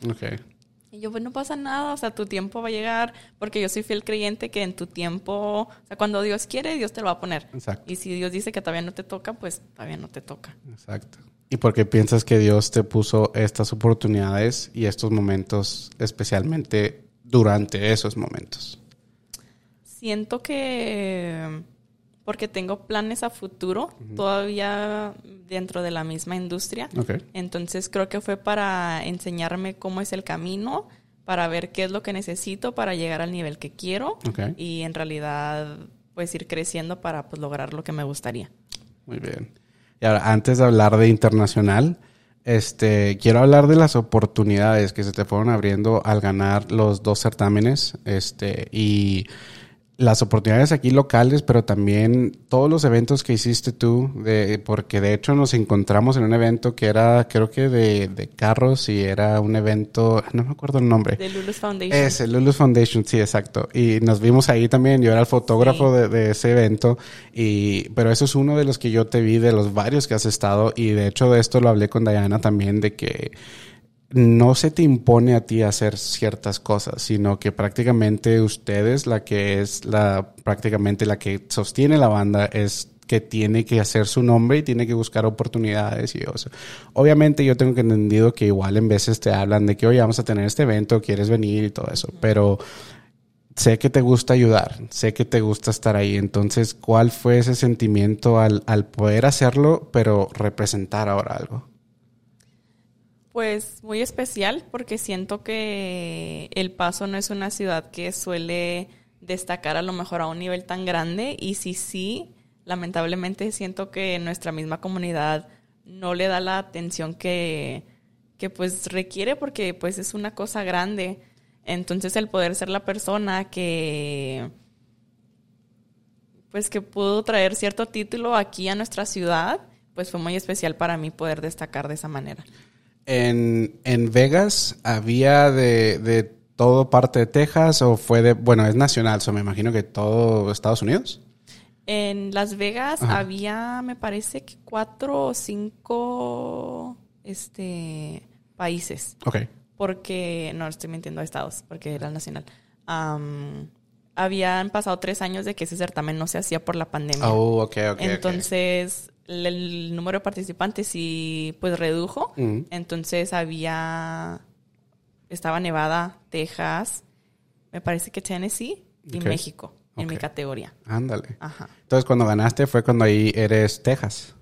Y yo, pues no pasa nada, o sea, tu tiempo va a llegar, porque yo soy fiel creyente que en tu tiempo, o sea, cuando Dios quiere, Dios te lo va a poner. Exacto. Y si Dios dice que todavía no te toca, pues todavía no te toca. Exacto. ¿Y por qué piensas que Dios te puso estas oportunidades y estos momentos, especialmente durante esos momentos? Siento que porque tengo planes a futuro, todavía dentro de la misma industria. Ok. Entonces creo que fue para enseñarme cómo es el camino, para ver qué es lo que necesito para llegar al nivel que quiero Ok. y en realidad pues ir creciendo para pues lograr lo que me gustaría. Muy bien. Y ahora, antes de hablar de internacional, este, quiero hablar de las oportunidades que se te fueron abriendo al ganar los dos certámenes, este, y las oportunidades aquí locales, pero también todos los eventos que hiciste tú, de, porque de hecho nos encontramos en un evento que era, creo que de, de carros y era un evento, no me acuerdo el nombre. De Lulus Foundation. Ese, Lulus Foundation, sí, exacto. Y nos vimos ahí también. Yo era el fotógrafo Sí. de, de ese evento. Y, pero eso es uno de los que yo te vi, de los varios que has estado. Y de hecho, de esto lo hablé con Diana también, de que no se te impone a ti hacer ciertas cosas, sino que prácticamente ustedes, la que es la, prácticamente la que sostiene la banda, es que tiene que hacer su nombre y tiene que buscar oportunidades y. Obviamente yo tengo que entendido que igual en veces te hablan de que hoy vamos a tener este evento, quieres venir y todo eso, pero sé que te gusta ayudar, sé que te gusta estar ahí. Entonces, ¿cuál fue ese sentimiento al, al poder hacerlo, pero representar ahora algo? Pues muy especial porque siento que El Paso no es una ciudad que suele destacar a lo mejor a un nivel tan grande y si sí, lamentablemente siento que nuestra misma comunidad no le da la atención que, que pues requiere porque pues es una cosa grande. Entonces el poder ser la persona que pues que pudo traer cierto título aquí a nuestra ciudad, pues fue muy especial para mí poder destacar de esa manera. En, en Vegas había de, de todo parte de Texas o fue de, bueno, es nacional, so me imagino que todo Estados Unidos. En Las Vegas Ajá. había, me parece que cuatro o cinco este, países. Ok. Porque, no estoy mintiendo a estados, porque era el nacional. Am, habían pasado tres años de que ese certamen no se hacía por la pandemia. Oh, ok, ok. Entonces, el, el número de participantes sí, pues redujo. Entonces había, estaba Nevada, Texas, me parece que Tennessee y. México en mi categoría. Ándale. Ajá. Entonces, cuando ganaste fue cuando ahí eres Texas.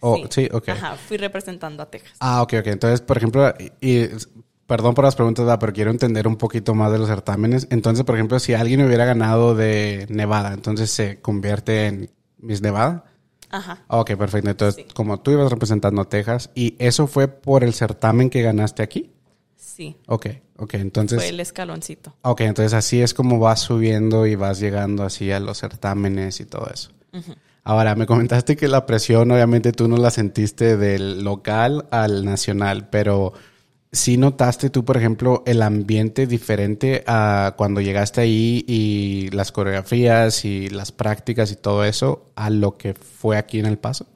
Oh, sí, ok. Ajá, fui representando a Texas. Ah, ok, ok. Entonces, por ejemplo, y- perdón por las preguntas, ¿verdad? pero quiero entender un poquito más de los certámenes. Entonces, por ejemplo, si alguien hubiera ganado de Nevada, entonces se convierte en Miss Nevada. Ajá. Ah, Ok, perfecto. Entonces, Sí. como tú ibas representando a Texas, ¿y eso fue por el certamen que ganaste aquí? Sí, Ok, ok. Entonces, fue el escaloncito. ok, entonces así es como vas subiendo y vas llegando así a los certámenes y todo eso. Ahora, me comentaste que la presión, obviamente tú no la sentiste del local al nacional, pero sí notaste tú, por ejemplo, el ambiente diferente a cuando llegaste ahí y las coreografías y las prácticas y todo eso a lo que fue aquí en El Paso.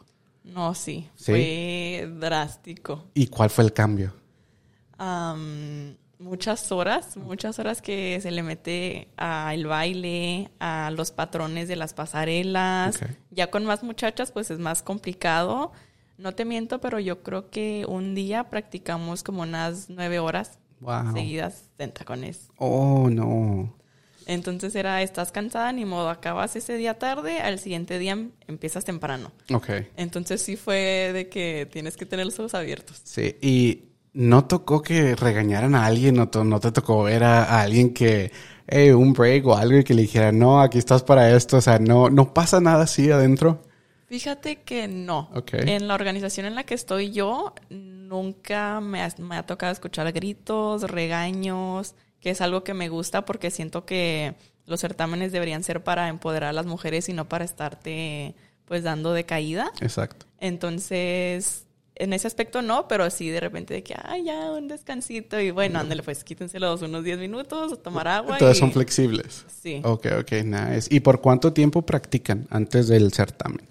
No, sí, ¿Sí? fue drástico. ¿Y cuál fue el cambio? Am, muchas horas, muchas horas que se le mete al baile, a los patrones de las pasarelas. Ya con más muchachas, pues es más complicado. No te miento, pero yo creo que un día practicamos como unas nueve horas Wow. seguidas en tacones. Oh, no. Entonces era, estás cansada, ni modo, acabas ese día tarde, al siguiente día em- empiezas temprano. Ok. Entonces sí fue de que tienes que tener los ojos abiertos. Sí, y no tocó que regañaran a alguien, no, no te tocó ver a, a alguien que, hey, un break o algo y que le dijera, no, aquí estás para esto, o sea, no, no pasa nada así adentro. Fíjate que no. Ok. En la organización en la que estoy yo, nunca me ha, me ha tocado escuchar gritos, regaños, que es algo que me gusta porque siento que los certámenes deberían ser para empoderar a las mujeres y no para estarte pues dando de caída. Exacto. Entonces, en ese aspecto no, pero sí de repente de que, ay, ya, un descansito. Y bueno, ándale, pues quítenselos unos 10 minutos, a tomar agua. Entonces y- son flexibles. Sí. Ok, ok, nice. ¿Y por cuánto tiempo practican antes del certamen?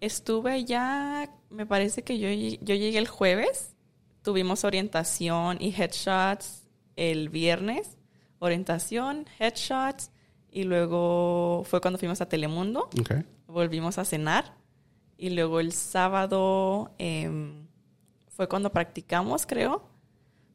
Estuve ya, me parece que yo, yo llegué el jueves, tuvimos orientación y headshots el viernes, orientación, headshots, y luego fue cuando fuimos a Telemundo, volvimos a cenar, y luego el sábado em, fue cuando practicamos, creo,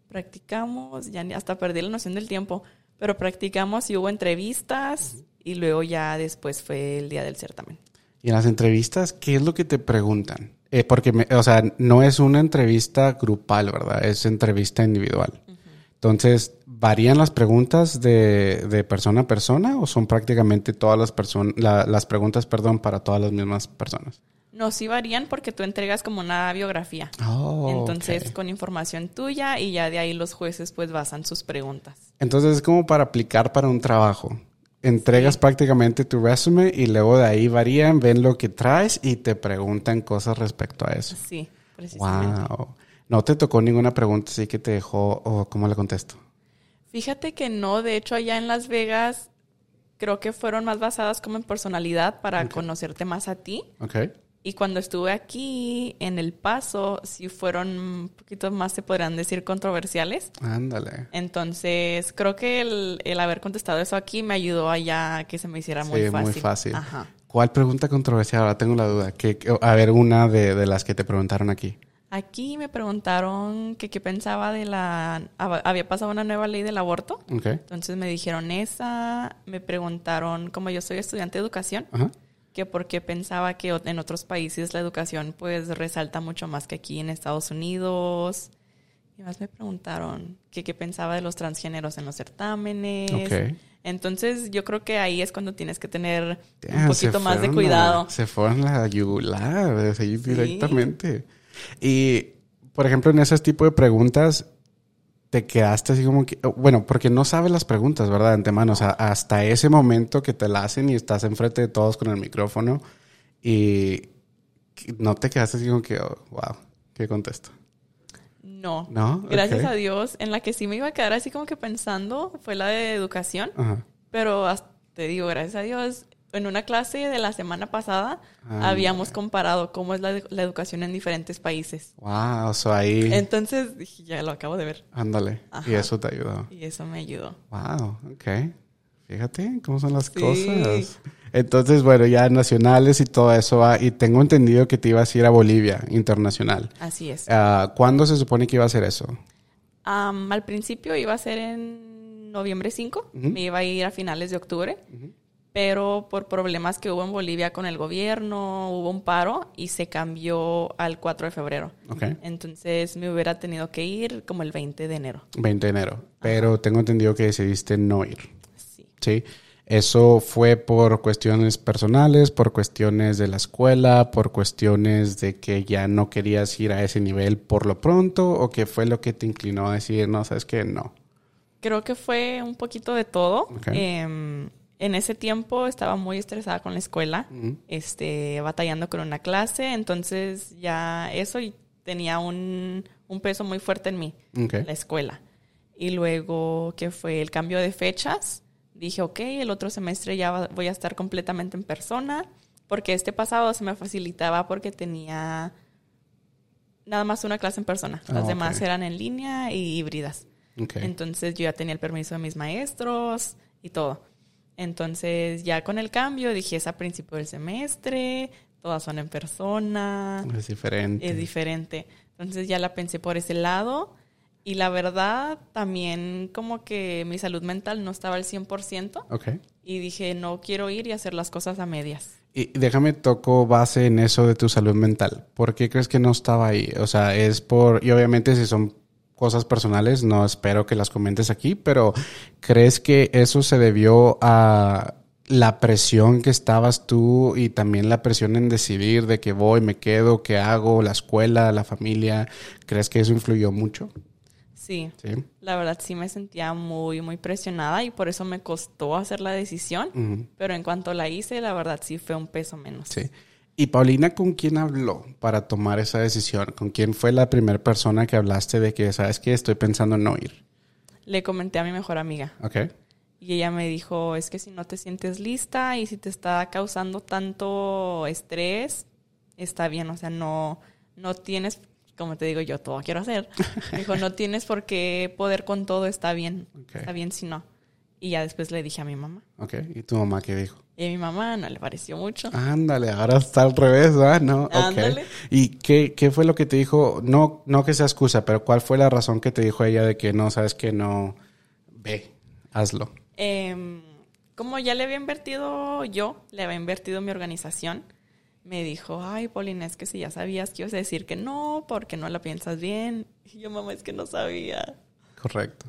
practicamos, ya ni- hasta perdí la noción del tiempo, pero practicamos y hubo entrevistas, y luego ya después fue el día del certamen. Y en las entrevistas, ¿qué es lo que te preguntan? Eh, porque, me- o sea, no es una entrevista grupal, ¿verdad? Es entrevista individual. Entonces, ¿varían las preguntas de, de persona a persona o son prácticamente todas las personas, las preguntas, perdón, para todas las mismas personas? No, sí varían porque tú entregas como una biografía. Oh, Entonces, con información tuya y ya de ahí los jueces pues basan sus preguntas. Entonces es como para aplicar para un trabajo. Entregas Sí. prácticamente tu resumen y luego de ahí varían, ven lo que traes y te preguntan cosas respecto a eso. Sí, precisamente. Wow. ¿No te tocó ninguna pregunta así que te dejó o cómo le contesto? Fíjate que no, de hecho allá en Las Vegas creo que fueron más basadas como en personalidad para conocerte más a ti. Ok. Y cuando estuve aquí en El Paso, sí fueron un poquito más, se podrían decir, controversiales. Ándale. Entonces, creo que el, el haber contestado eso aquí me ayudó allá a que se me hiciera muy sí, fácil. muy fácil. Ajá. ¿Cuál pregunta controversial? Ahora tengo la duda. ¿Qué- qué- a ver, una de, de las que te preguntaron aquí. Aquí me preguntaron que qué pensaba de la... hab- Había pasado una nueva ley del aborto. Ok. Entonces me dijeron esa. Me preguntaron, como yo soy estudiante de educación, Ajá. Que por qué pensaba que en otros países la educación pues resalta mucho más que aquí en Estados Unidos. Y más me preguntaron que qué pensaba de los transgéneros en los certámenes. Entonces yo creo que ahí es cuando tienes que tener un poquito más de cuidado. a- se fueron la yugular, Sí. directamente. Y, por ejemplo, en ese tipo de preguntas, te quedaste así como que, bueno, porque no sabes las preguntas, ¿verdad? De antemano, o sea, hasta ese momento que te la hacen y estás enfrente de todos con el micrófono y no te quedaste así como que, oh, wow, ¿qué contesto? No. ¿No? Gracias a Dios. En la que sí me iba a quedar así como que pensando fue la de educación. Ajá. Pero hasta- te digo, gracias a Dios, en una clase de la semana pasada Ah, habíamos comparado cómo es la, la educación en diferentes países. Wow, o sea, ahí, Entonces dije, ya lo acabo de ver. ándale, y eso te ayudó. Y eso me ayudó. Wow, ok. Fíjate cómo son las Sí. cosas. Entonces, bueno, ya nacionales y todo eso va. Y tengo entendido que te ibas a ir a Bolivia, internacional. Así es. Ah, ¿Cuándo se supone que iba a hacer eso? Am, al principio iba a ser en noviembre 5. Ujú. Me iba a ir a finales de octubre. Pero por problemas que hubo en Bolivia con el gobierno, hubo un paro y se cambió al 4 de febrero. Ok. Entonces me hubiera tenido que ir como el 20 de enero. 20 de enero. Pero tengo entendido que decidiste no ir. Sí. ¿Sí? ¿Eso fue por cuestiones personales, por cuestiones de la escuela, por cuestiones de que ya no querías ir a ese nivel por lo pronto? ¿O qué fue lo que te inclinó a decir, no, sabes que no? Creo que fue un poquito de todo. Ok. Em, en ese tiempo estaba muy estresada con la escuela, este, batallando con una clase, entonces ya eso y tenía un, un peso muy fuerte en mí, la escuela. Y luego que fue el cambio de fechas, dije, ok, el otro semestre ya voy a estar completamente en persona, porque este pasado se me facilitaba porque tenía nada más una clase en persona. Las Ah, demás ok. eran en línea y híbridas. Entonces yo ya tenía el permiso de mis maestros y todo. Entonces ya con el cambio dije es a principio del semestre, todas son en persona, Es diferente. es diferente. Entonces ya la pensé por ese lado y la verdad también como que mi salud mental no estaba al 100% Ok. y dije no quiero ir y hacer las cosas a medias. Y déjame toco base en eso de tu salud mental. ¿Por qué crees que no estaba ahí? O sea, es por, y obviamente si son cosas personales, no espero que las comentes aquí, pero ¿crees que eso se debió a la presión que estabas tú y también la presión en decidir de que voy, me quedo, qué hago, la escuela, la familia? ¿Crees que eso influyó mucho? Sí, Sí. la verdad sí me sentía muy, muy presionada y por eso me costó hacer la decisión. Pero en cuanto la hice, la verdad sí fue un peso menos. Sí. ¿Y Paulina con quién habló para tomar esa decisión? ¿Con quién fue la primera persona que hablaste de que, sabes que estoy pensando en no ir? Le comenté a mi mejor amiga Ok. y ella me dijo, es que si no te sientes lista y si te está causando tanto estrés, está bien, o sea, no, no tienes, como te digo yo, todo quiero hacer. Me dijo, no tienes por qué poder con todo, está bien, está bien si no. Y ya después le dije a mi mamá. Ok. ¿Y tu mamá qué dijo? Y a mi mamá no le pareció mucho. Ándale, ahora está al revés, ¿verdad? No. Ándale. ¿Y qué, qué fue lo que te dijo? No, no que sea excusa, pero ¿cuál fue la razón que te dijo ella de que no, sabes que no, ve, hazlo? Em, como ya le había invertido yo, le había invertido mi organización, me dijo, ay, Paulina, es que si ya sabías que ibas a decir que no, porque no la piensas bien. Y yo, mamá, es que no sabía. Correcto.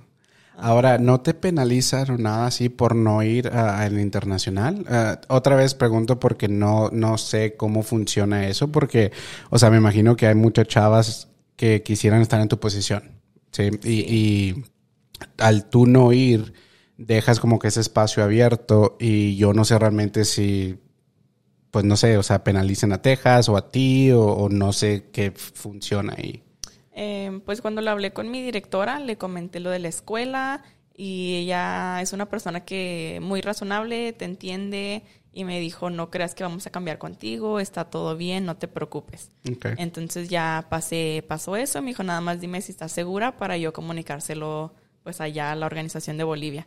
Ahora, ¿no te penalizan o nada así por no ir al internacional? Ah, otra vez pregunto porque no, no sé cómo funciona eso, porque, o sea, me imagino que hay muchas chavas que quisieran estar en tu posición, ¿sí? Y, y al tú no ir, dejas como que ese espacio abierto y yo no sé realmente si, pues no sé, o sea, penalicen a Texas o a ti o, o no sé qué funciona ahí. Em, pues cuando lo hablé con mi directora, le comenté lo de la escuela y ella es una persona que muy razonable, te entiende y me dijo, no creas que vamos a cambiar contigo, está todo bien, no te preocupes. Ok. Entonces ya pasé, pasó eso, me dijo nada más dime si estás segura para yo comunicárselo pues allá a la organización de Bolivia.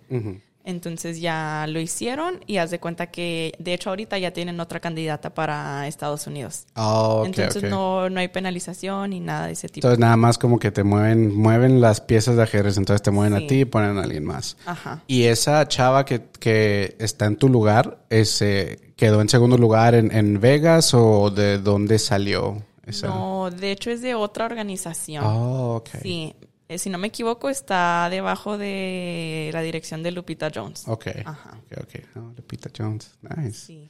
Entonces ya lo hicieron y haz de cuenta que de hecho ahorita ya tienen otra candidata para Estados Unidos. Oh, ok, Entonces no, no hay penalización ni nada de ese tipo. Entonces nada más como que te mueven, mueven las piezas de ajedrez, entonces te mueven Sí. a ti y ponen a alguien más. Ajá. Y esa chava que, que está en tu lugar, ese, ¿quedó en segundo lugar en, en Vegas o de dónde salió esa? No, de hecho es de otra organización. Oh, ok. Sí, Eh, si no me equivoco está debajo de la dirección de Lupita Jones. Ok. Ajá. Ok, ok. Lupita Jones. Nice. Sí.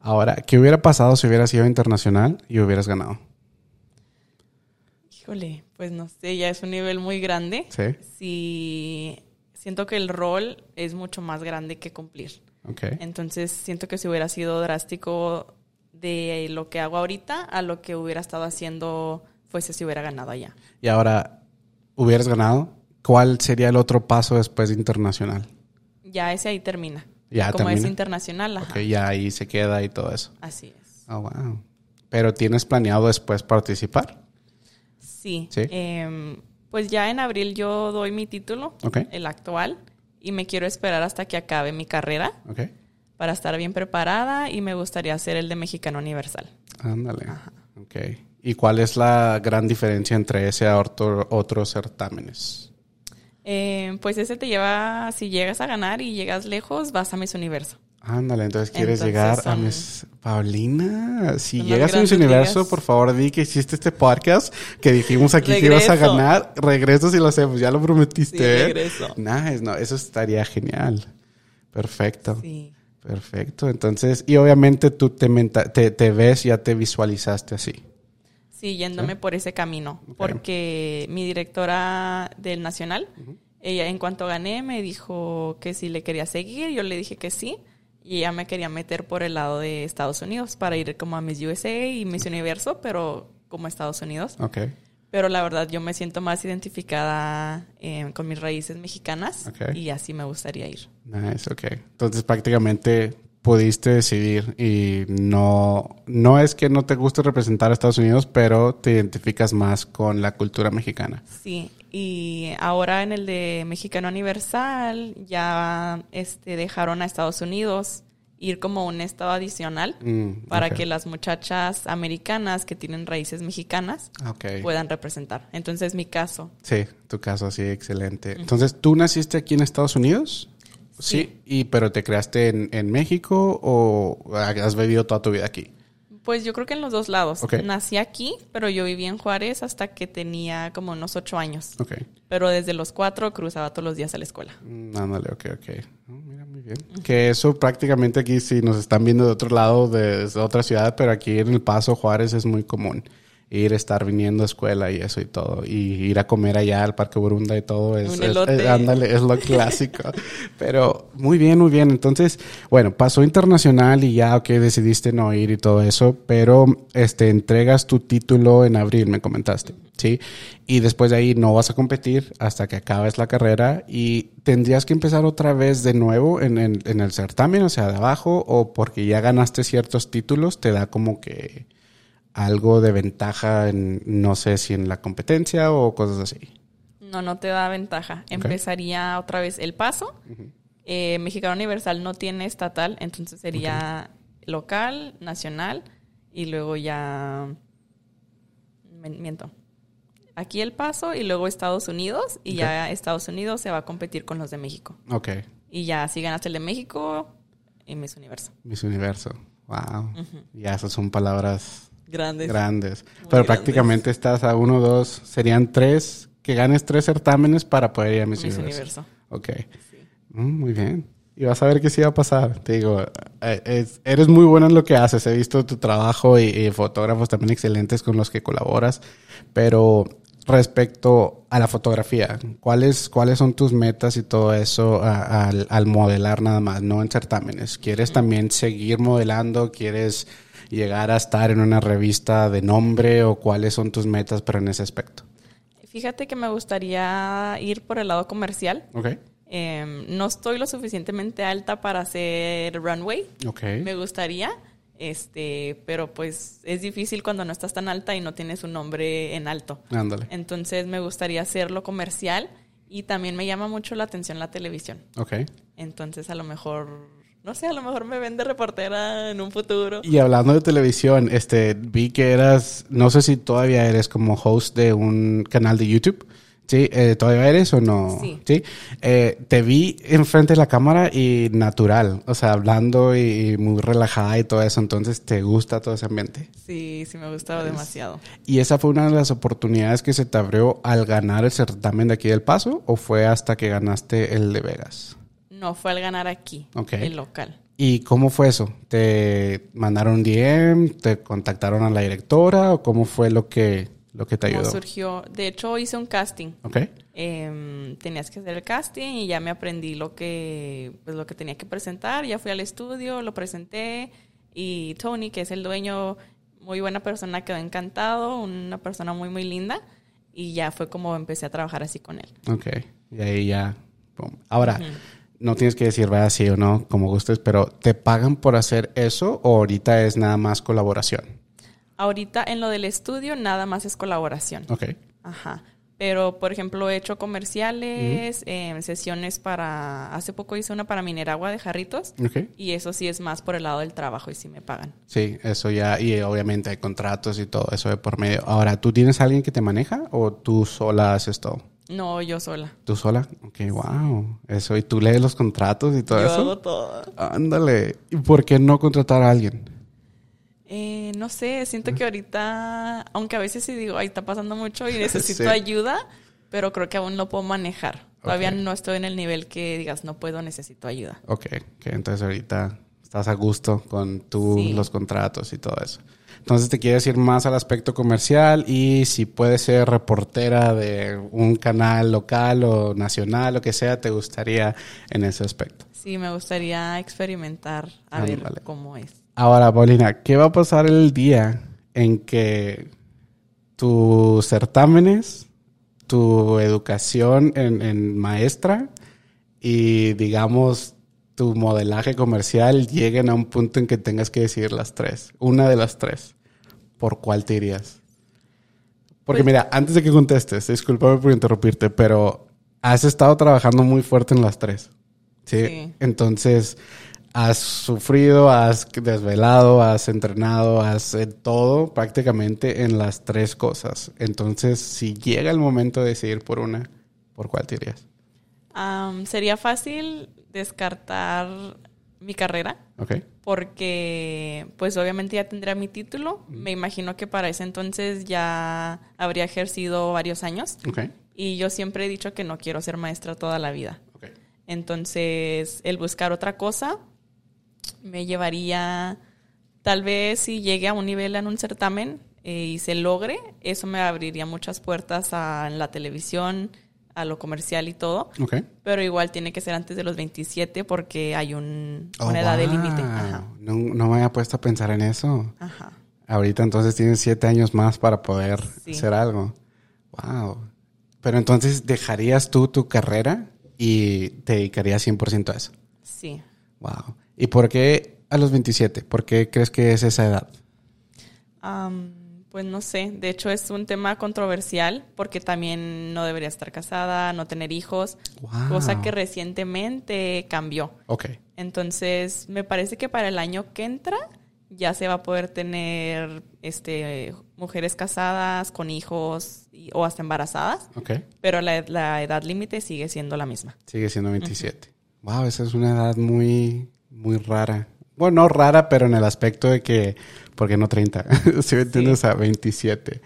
Ahora, ¿qué hubiera pasado si hubieras sido internacional y hubieras ganado? Híjole, pues no sé, ya es un nivel muy grande. Sí. Sí, siento que el rol es mucho más grande que cumplir. Ok. Entonces siento que si hubiera sido drástico de lo que hago ahorita a lo que hubiera estado haciendo fuese si hubiera ganado allá. Y ahora, ¿hubieras ganado? ¿Cuál sería el otro paso después de internacional? Ya ese ahí termina. Ya Como es internacional, ajá. Ok, ya ahí se queda y todo eso. Así es. Oh, wow. Pero ¿tienes planeado después participar? Sí. Sí. Em, pues ya en abril yo doy mi título, el actual, y me quiero esperar hasta que acabe mi carrera Ok. para estar bien preparada y me gustaría hacer el de Mexicano Universal. Ándale. Ok. ¿Y cuál es la gran diferencia entre ese a otro- otros certámenes? Em, pues ese te lleva, si llegas a ganar y llegas lejos, vas a Miss Universo. Ándale, entonces quieres Entonces llegar a Miss Paulina. Si llegas a Miss Universo, ligas. por favor, di que hiciste este podcast, que dijimos aquí que ibas a ganar. Regreso si lo hacemos, ya lo prometiste. Sí, ¿eh? regreso. Nice, no, eso estaría genial. Perfecto. Sí. Perfecto. Entonces, y obviamente tú te, menta- te, te ves, ya te visualizaste así. Sí, yéndome por ese camino. Porque mi directora del Nacional, ella en cuanto gané me dijo que si le quería seguir, yo le dije que sí. Y ella me quería meter por el lado de Estados Unidos para ir como a Miss USA y Miss Universo, pero como Estados Unidos. Ok. Pero la verdad yo me siento más identificada eh, con mis raíces mexicanas Ok. y así me gustaría ir. Nice, ok. Entonces prácticamente pudiste decidir y no, no es que no te guste representar a Estados Unidos, pero te identificas más con la cultura mexicana. Sí, y ahora en el de Mexicano Universal ya este, dejaron a Estados Unidos ir como un estado adicional Mm, para que las muchachas americanas que tienen raíces mexicanas puedan representar. Entonces, mi caso. Sí, tu caso sí, excelente. Entonces, ¿tú naciste aquí en Estados Unidos? Sí. y pero te creaste en, en México o has vivido toda tu vida aquí? Pues yo creo que en los dos lados. Ok. Nací aquí, pero yo viví en Juárez hasta que tenía como unos ocho años. Ok. Pero desde los cuatro cruzaba todos los días a la escuela. Mm, Ándale, ok, ok. Oh, mira, muy bien. Que eso prácticamente aquí, si nos están viendo de otro lado, de, de otra ciudad, pero aquí en El Paso, Juárez, es muy común. Ir, estar viniendo a escuela y eso y todo. Y ir a comer allá al Parque Burunda y todo. Es, Un es- elote. es- ándale, es lo clásico. <laughs> pero muy bien, muy bien. Entonces, bueno, pasó internacional y ya, ok, decidiste no ir y todo eso, pero este, entregas tu título en abril, me comentaste. ¿sí? Y después de ahí no vas a competir hasta que acabes la carrera y tendrías que empezar otra vez de nuevo en, en- en el certamen, o sea, de abajo, o porque ya ganaste ciertos títulos, te da como que algo de ventaja en, no sé si en la competencia o cosas así. No, no te da ventaja. Empezaría otra vez el paso. Eh, Mexicano Universal no tiene estatal, entonces sería local, nacional y luego ya... Miento. Aquí el paso y luego Estados Unidos y ya Estados Unidos se va a competir con los de México. Ok, Y ya si ganaste el de México y Miss Universo. Miss Universo. Wow. Ya esas son palabras Grandes. grandes. Muy Pero grandes. prácticamente estás a uno, dos, serían tres, que ganes tres certámenes para poder ir a Miss, Miss Universo. Universo. Ok. Mm, muy bien. Y vas a ver qué sí va a pasar. Te digo, eh, es- eres muy buena en lo que haces. He visto tu trabajo y, y fotógrafos también excelentes con los que colaboras. Pero respecto a la fotografía, ¿cuáles, cuáles son tus metas y todo eso a- al modelar nada más, no en certámenes? ¿Quieres también seguir modelando? ¿Quieres llegar a estar en una revista de nombre? ¿O cuáles son tus metas, pero en ese aspecto? Fíjate que me gustaría ir por el lado comercial. Ok. Em, no estoy lo suficientemente alta para hacer runway. Ok. Me gustaría, este, pero pues es difícil cuando no estás tan alta y no tienes un nombre en alto. Ándale. Entonces me gustaría hacerlo comercial y también me llama mucho la atención la televisión. Ok. Entonces a lo mejor, no sé, a lo mejor me ven de reportera en un futuro. Y hablando de televisión, este, vi que eras, no sé si todavía eres como host de un canal de YouTube. Sí, eh, ¿todavía eres o no? Sí. Eh, te vi enfrente de la cámara y natural, o sea, hablando y, y muy relajada y todo eso, entonces te gusta todo ese ambiente. Sí, sí me gustaba demasiado. ¿Y esa fue una de las oportunidades que se te abrió al ganar el certamen de aquí del Paso o fue hasta que ganaste el de Vegas? No, fue al ganar aquí, Ok. el local. ¿Y cómo fue eso? ¿Te mandaron un DM? ¿Te contactaron a la directora? ¿O cómo fue lo que, lo que te ¿Cómo ayudó? surgió? De hecho, hice un casting. ¿Ok? Em, tenías que hacer el casting y ya me aprendí lo que, pues, lo que tenía que presentar. Ya fui al estudio, lo presenté y Tony, que es el dueño, muy buena persona, quedó encantado, una persona muy, muy linda. Y ya fue como empecé a trabajar así con él. Ok. Y ahí ya. Ahora, no tienes que decir, vaya sí o no, como gustes, pero ¿te pagan por hacer eso o ahorita es nada más colaboración? Ahorita en lo del estudio nada más es colaboración. Ok. Ajá. Pero, por ejemplo, he hecho comerciales, em, sesiones para... Hace poco hice una para Mineragua de jarritos. Ok. Y eso sí es más por el lado del trabajo y sí me pagan. Sí, eso ya, y obviamente hay contratos y todo eso de por medio. Ahora, ¿tú tienes alguien que te maneja o tú sola haces todo? No, yo sola. ¿Tú sola? Ok, wow. Eso, ¿y tú lees los contratos y todo yo eso? hago todo. Ándale. ¿Y por qué no contratar a alguien? Eh, no sé, siento que ahorita, aunque a veces sí digo, ay, está pasando mucho y <laughs> necesito Sí. ayuda, pero creo que aún lo puedo manejar. Todavía no estoy en el nivel que digas, no puedo, necesito ayuda. Ok, ok. Entonces ahorita estás a gusto con tú, Sí. los contratos y todo eso. Entonces te quieres ir más al aspecto comercial y si puedes ser reportera de un canal local o nacional, lo que sea, te gustaría en ese aspecto. Sí, me gustaría experimentar a ver cómo es. Ahora, Paulina, ¿qué va a pasar el día en que tus certámenes, tu educación en, en maestra y, digamos, tu modelaje comercial lleguen a un punto en que tengas que decidir las tres, una de las tres, ¿por cuál te irías? Porque Pues- mira, antes de que contestes, discúlpame por interrumpirte, pero has estado trabajando muy fuerte en las tres. ¿sí? Sí. Entonces, has sufrido, has desvelado, has entrenado, has todo prácticamente en las tres cosas. Entonces, si llega el momento de decidir por una, ¿por cuál te irías? Sería fácil descartar mi carrera ¿Ok? Porque pues obviamente ya tendría mi título. Me imagino que para ese entonces ya habría ejercido varios años y yo siempre he dicho que no quiero ser maestra toda la vida. Entonces, el buscar otra cosa me llevaría, tal vez si llegue a un nivel en un certamen eh, y se logre, eso me abriría muchas puertas a en la televisión, a lo comercial y todo. Pero igual tiene que ser antes de los 27 porque hay un, Oh, una edad de límite. No, no me había puesto a pensar en eso. Ajá. Ahorita entonces tienes siete años más para poder Sí. hacer algo. Wow. Pero entonces dejarías tú tu carrera y te dedicarías 100% a eso. Sí. Wow. ¿Y por qué a los 27? ¿Por qué crees que es esa edad? Am, pues no sé, de hecho es un tema controversial porque también no debería estar casada, no tener hijos, Wow. cosa que recientemente cambió. Ok. Entonces, me parece que para el año que entra ya se va a poder tener este mujeres casadas con hijos y- o hasta embarazadas, Ok. pero la, la edad límite sigue siendo la misma. Sigue siendo 27. Wow, esa es una edad muy, muy rara. Bueno, no rara, pero en el aspecto de que, ¿por qué no 30? <laughs> si me entiendes, a 27.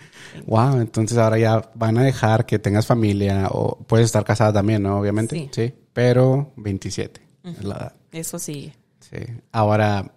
Wow, entonces ahora ya van a dejar que tengas familia o puedes estar casada también, ¿no? Obviamente. Sí. pero 27 es la edad. Eso sigue. Sí. Ahora,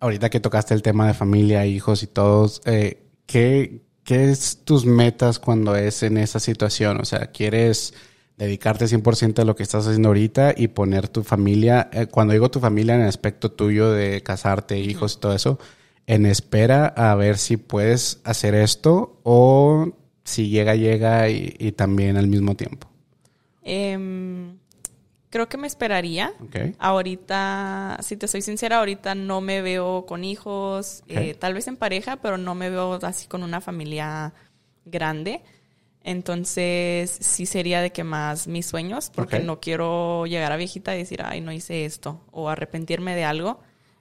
ahorita que tocaste el tema de familia, hijos y todos, eh, ¿qué, ¿qué es tus metas cuando es en esa situación? O sea, ¿quieres dedicarte 100% a lo que estás haciendo ahorita y poner tu familia, eh, cuando digo tu familia en el aspecto tuyo de casarte, hijos y todo eso, en espera a ver si puedes hacer esto o si llega, llega y, y también al mismo tiempo? Em, creo que me esperaría. Ahorita, si te soy sincera, ahorita no me veo con hijos, eh, tal vez en pareja, pero no me veo así con una familia grande. Entonces, sí sería de que más mis sueños, porque no quiero llegar a viejita y decir, ay, no hice esto, o arrepentirme de algo.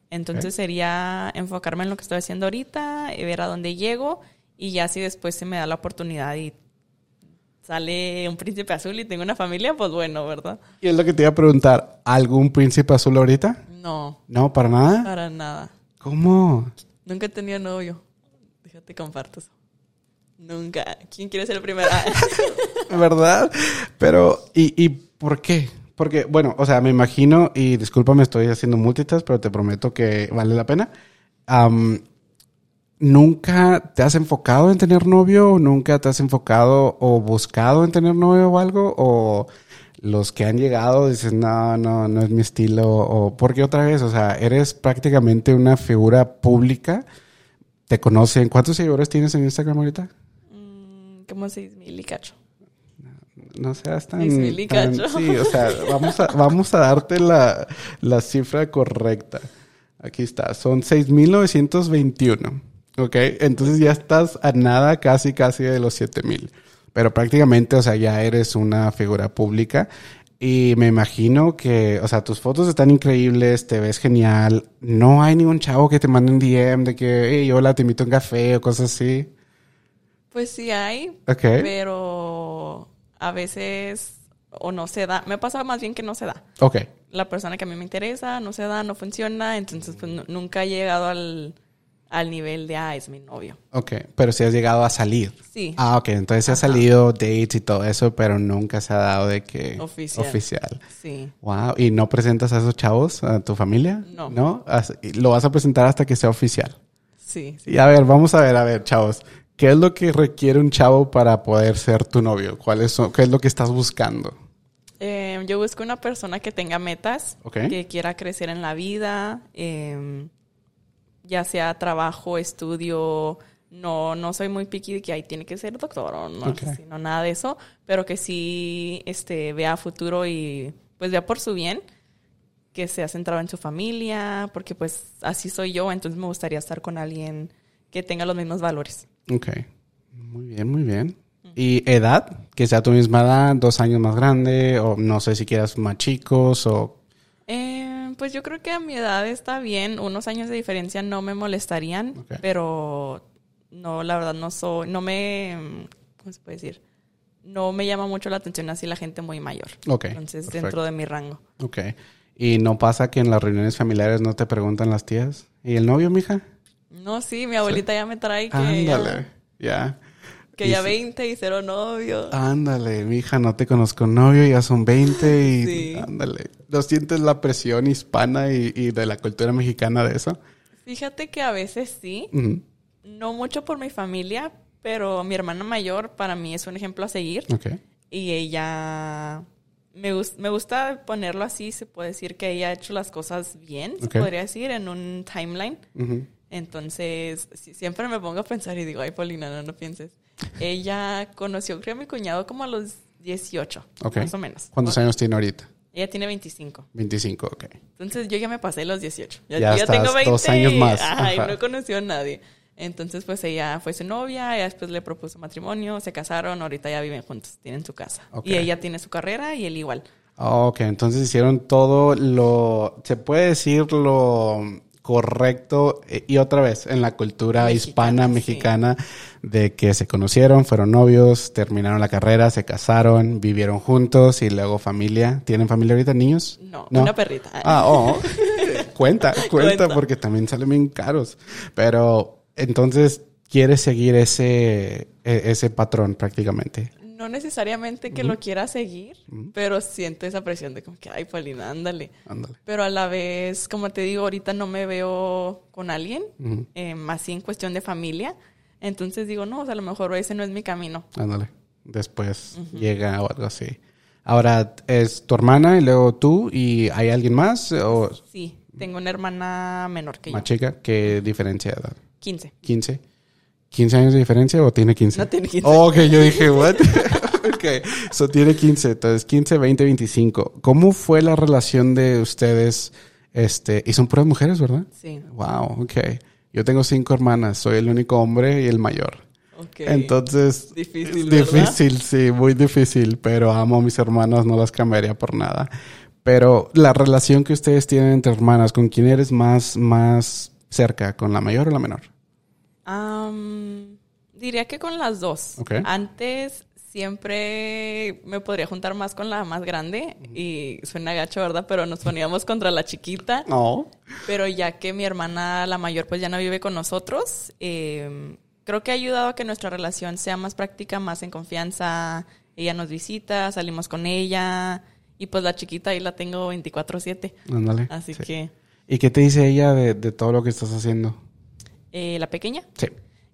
Entonces sería enfocarme en lo que estoy haciendo ahorita, y ver a dónde llego, y ya si después se me da la oportunidad y sale un príncipe azul y tengo una familia, pues bueno, ¿verdad? Y es lo que te iba a preguntar, ¿algún príncipe azul ahorita? No, No, para nada. para nada. ¿Cómo? Nunca he tenido novio. Déjate comparto eso. Nunca. ¿Quién quiere ser el primero? Ah, <laughs> ¿Verdad? Pero, ¿y, ¿y por qué? Porque, bueno, o sea, me imagino, y discúlpame, estoy haciendo multitas, pero te prometo que vale la pena. Am, ¿Nunca te has enfocado en tener novio? ¿O ¿Nunca te has enfocado o buscado en tener novio o algo? ¿O los que han llegado dicen, no, no, no es mi estilo? ¿O por qué otra vez? O sea, eres prácticamente una figura pública. ¿Te conocen? ¿Cuántos seguidores tienes en Instagram ahorita? Como seis mil y cacho. No seas tan... Y tan- cacho. sí, o sea, vamos a, vamos a darte la, la cifra correcta. Aquí está, son 6.921. ¿Ok? Entonces ya estás a nada casi, casi de los 7.000. Pero prácticamente, o sea, ya eres una figura pública. Y me imagino que, o sea, tus fotos están increíbles, te ves genial. No hay ningún chavo que te mande un DM de que, hey, hola, te invito a un café o cosas así. Pues sí hay, Ok. pero a veces o no se da. Me pasa más bien que no se da. Ok. La persona que a mí me interesa no se da, no funciona, entonces pues nu- nunca he llegado al, al nivel de, ah, es mi novio. Ok, pero si has llegado a salir. Sí. Ah, ok, entonces se ha salido dates y todo eso, pero nunca se ha dado de que... Oficial. Oficial. Sí. Wow, ¿y no presentas a esos chavos a tu familia? No. ¿No? Lo vas a presentar hasta que sea oficial. Sí. sí. Y a ver, vamos a ver, a ver, chavos. ¿Qué es lo que requiere un chavo para poder ser tu novio? ¿Cuáles son, ¿Qué es lo que estás buscando? Eh, yo busco una persona que tenga metas, que quiera crecer en la vida, eh, ya sea trabajo, estudio. No, no soy muy picky de que ahí tiene que ser doctor o no, nada de eso, pero que sí este, vea futuro y pues vea por su bien, que sea centrado en su familia, porque pues así soy yo, entonces me gustaría estar con alguien que tenga los mismos valores. Ok. Muy bien, muy bien. ¿Y edad? Que sea tu misma edad, dos años más grande, o no sé si quieras más chicos, o... Eh, pues yo creo que a mi edad está bien, unos años de diferencia no me molestarían, pero no, la verdad no soy, no me, ¿cómo se puede decir? No me llama mucho la atención así la gente muy mayor. Ok, Entonces, perfecto. dentro de mi rango. Ok. ¿Y no pasa que en las reuniones familiares no te preguntan las tías? ¿Y el novio, mija? No, sí, mi abuelita ya me trae que, Ándale, ya. que Y ya sí. 20 y cero novio. Ándale, mija, no te conozco novio, ya son 20 y <laughs> Sí. ándale. ¿No sientes la presión hispana y, y de la cultura mexicana de eso? Fíjate que a veces sí, no mucho por mi familia, pero mi hermana mayor para mí es un ejemplo a seguir. Y ella, me, me gusta ponerlo así, se puede decir que ella ha hecho las cosas bien, se podría decir, en un timeline. Entonces, siempre me pongo a pensar y digo, ay, Paulina, no, no pienses. Ella conoció, creo, a mi cuñado como a los 18, Ok. más o menos. ¿Cuántos años tiene ahorita? Ella tiene 25. 25, ok. Entonces, yo ya me pasé los 18. Ya, Ya ya estás tengo 20. dos años más. Y Ajá. no conoció a nadie. Entonces, pues ella fue su novia, ella después le propuso matrimonio, se casaron, ahorita ya viven juntos, tienen su casa. Y ella tiene su carrera y él igual. Ok, entonces hicieron todo lo, se puede decir lo correcto eh, y otra vez en la cultura Mexicana, hispana sí. mexicana de que se conocieron, fueron novios, terminaron la carrera, se casaron, vivieron juntos y luego familia. ¿Tienen familia ahorita, niños? No, una perrita. Ah, oh, <laughs> cuenta, cuenta, Cuenta. porque también salen bien caros. Pero entonces quieres seguir ese, e- ese patrón prácticamente. No necesariamente que lo quiera seguir, pero siento esa presión de como que, ay, Paulina, ándale. Ándale. Pero a la vez, como te digo, ahorita no me veo con alguien, Ujú. eh, más así en cuestión de familia. Entonces digo, no, o sea, a lo mejor ese no es mi camino. Ándale. Después llega o algo así. Ahora es tu hermana y luego tú y hay alguien más o Sí, tengo una hermana menor que yo, más chica. ¿Qué diferencia de edad? 15. 15. ¿15 años de diferencia o tiene 15? No tiene 15. Oh, ok, yo dije, what? <laughs> ok, so tiene 15, entonces 15, 20, 25. ¿Cómo fue la relación de ustedes? Este, y son puras mujeres, ¿verdad? Sí, Wow, ok. Yo tengo cinco hermanas, soy el único hombre y el mayor. ok. Entonces, Difícil, ¿verdad? difícil, sí, muy difícil, pero amo a mis hermanas, no las cambiaría por nada. Pero la relación que ustedes tienen entre hermanas, ¿con quién eres más, más cerca? ¿Con la mayor o la menor? Am, diría que con las dos. Antes siempre me podría juntar más con la más grande y suena gacho, ¿verdad? Pero nos poníamos contra la chiquita. No. Pero ya que mi hermana, la mayor, pues ya no vive con nosotros, eh, creo que ha ayudado a que nuestra relación sea más práctica, más en confianza. Ella nos visita, salimos con ella y pues la chiquita ahí la tengo 24/7. Ándale. Así Sí. que ¿Y qué te dice ella de, de todo lo que estás haciendo? Eh, la pequeña Sí.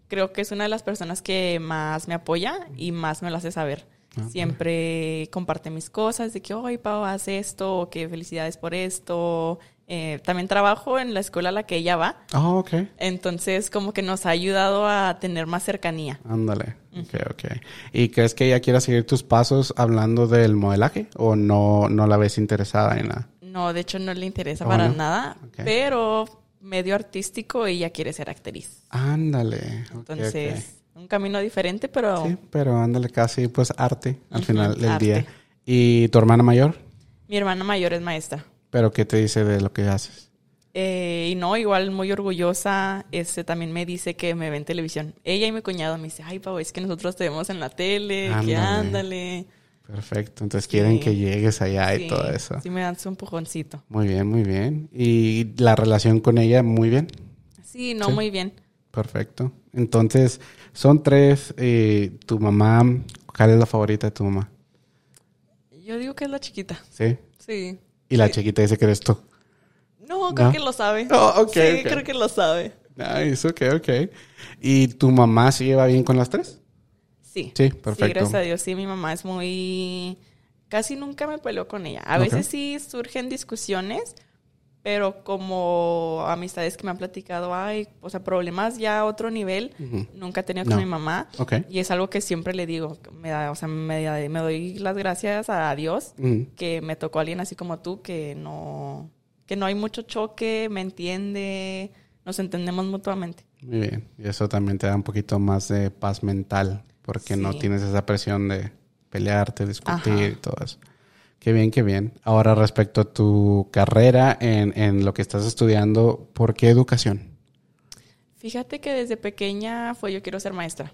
creo que es una de las personas que más me apoya y más me lo hace saber. Ah, Siempre comparte mis cosas de que, hoy Pau, haz esto, o que felicidades por esto. Eh, también trabajo en la escuela a la que ella va. Oh, ok. Entonces, como que nos ha ayudado a tener más cercanía. Ándale. Ok, ok. ¿Y crees que ella quiera seguir tus pasos hablando del modelaje? ¿O no, no la ves interesada en la...? No, de hecho, no le interesa Oh, para ¿no? nada, pero medio artístico ella quiere ser actriz. Ándale. Entonces, un camino diferente, pero. Sí, pero ándale casi, pues, arte al final del arte. día. ¿Y tu hermana mayor? mi hermana mayor es maestra. ¿Pero qué te dice de lo que haces? Eh, y no, igual muy orgullosa, este también me dice que me ve en televisión. Ella y mi cuñado me dice, ay, Pau, es que nosotros te vemos en la tele, que Ándale. Perfecto. Entonces quieren Sí. que llegues allá y todo eso. Sí, me dan su empujoncito. Muy bien, muy bien. ¿Y la relación con ella muy bien? Sí, no, Sí. muy bien. Perfecto. Entonces, son tres. eh, tu mamá, ¿cuál es la favorita de tu mamá? Yo digo que es la chiquita. ¿Sí? Sí. Y la chiquita dice que eres tú. No, creo ¿No? que lo sabe. Oh, sí, creo que lo sabe. Nice, ok, ok. ¿Y tu mamá se lleva bien con las tres? Sí. Sí, perfecto. Sí, gracias a Dios. Sí, mi mamá es muy... Casi nunca me peleo con ella. A veces sí surgen discusiones, pero como amistades que me han platicado, ay, o sea, problemas ya a otro nivel, nunca he tenido No. con mi mamá. Ok. Y es algo que siempre le digo. Me da, o sea, me, me doy las gracias a Dios que me tocó alguien así como tú que no que no hay mucho choque, me entiende, nos entendemos mutuamente. Muy bien. Y eso también te da un poquito más de paz mental, porque no tienes esa presión de pelearte, discutir Ajá. y todo eso. Qué bien, qué bien. Ahora, respecto a tu carrera en, en lo que estás estudiando, ¿por qué educación? Fíjate que desde pequeña fue yo quiero ser maestra.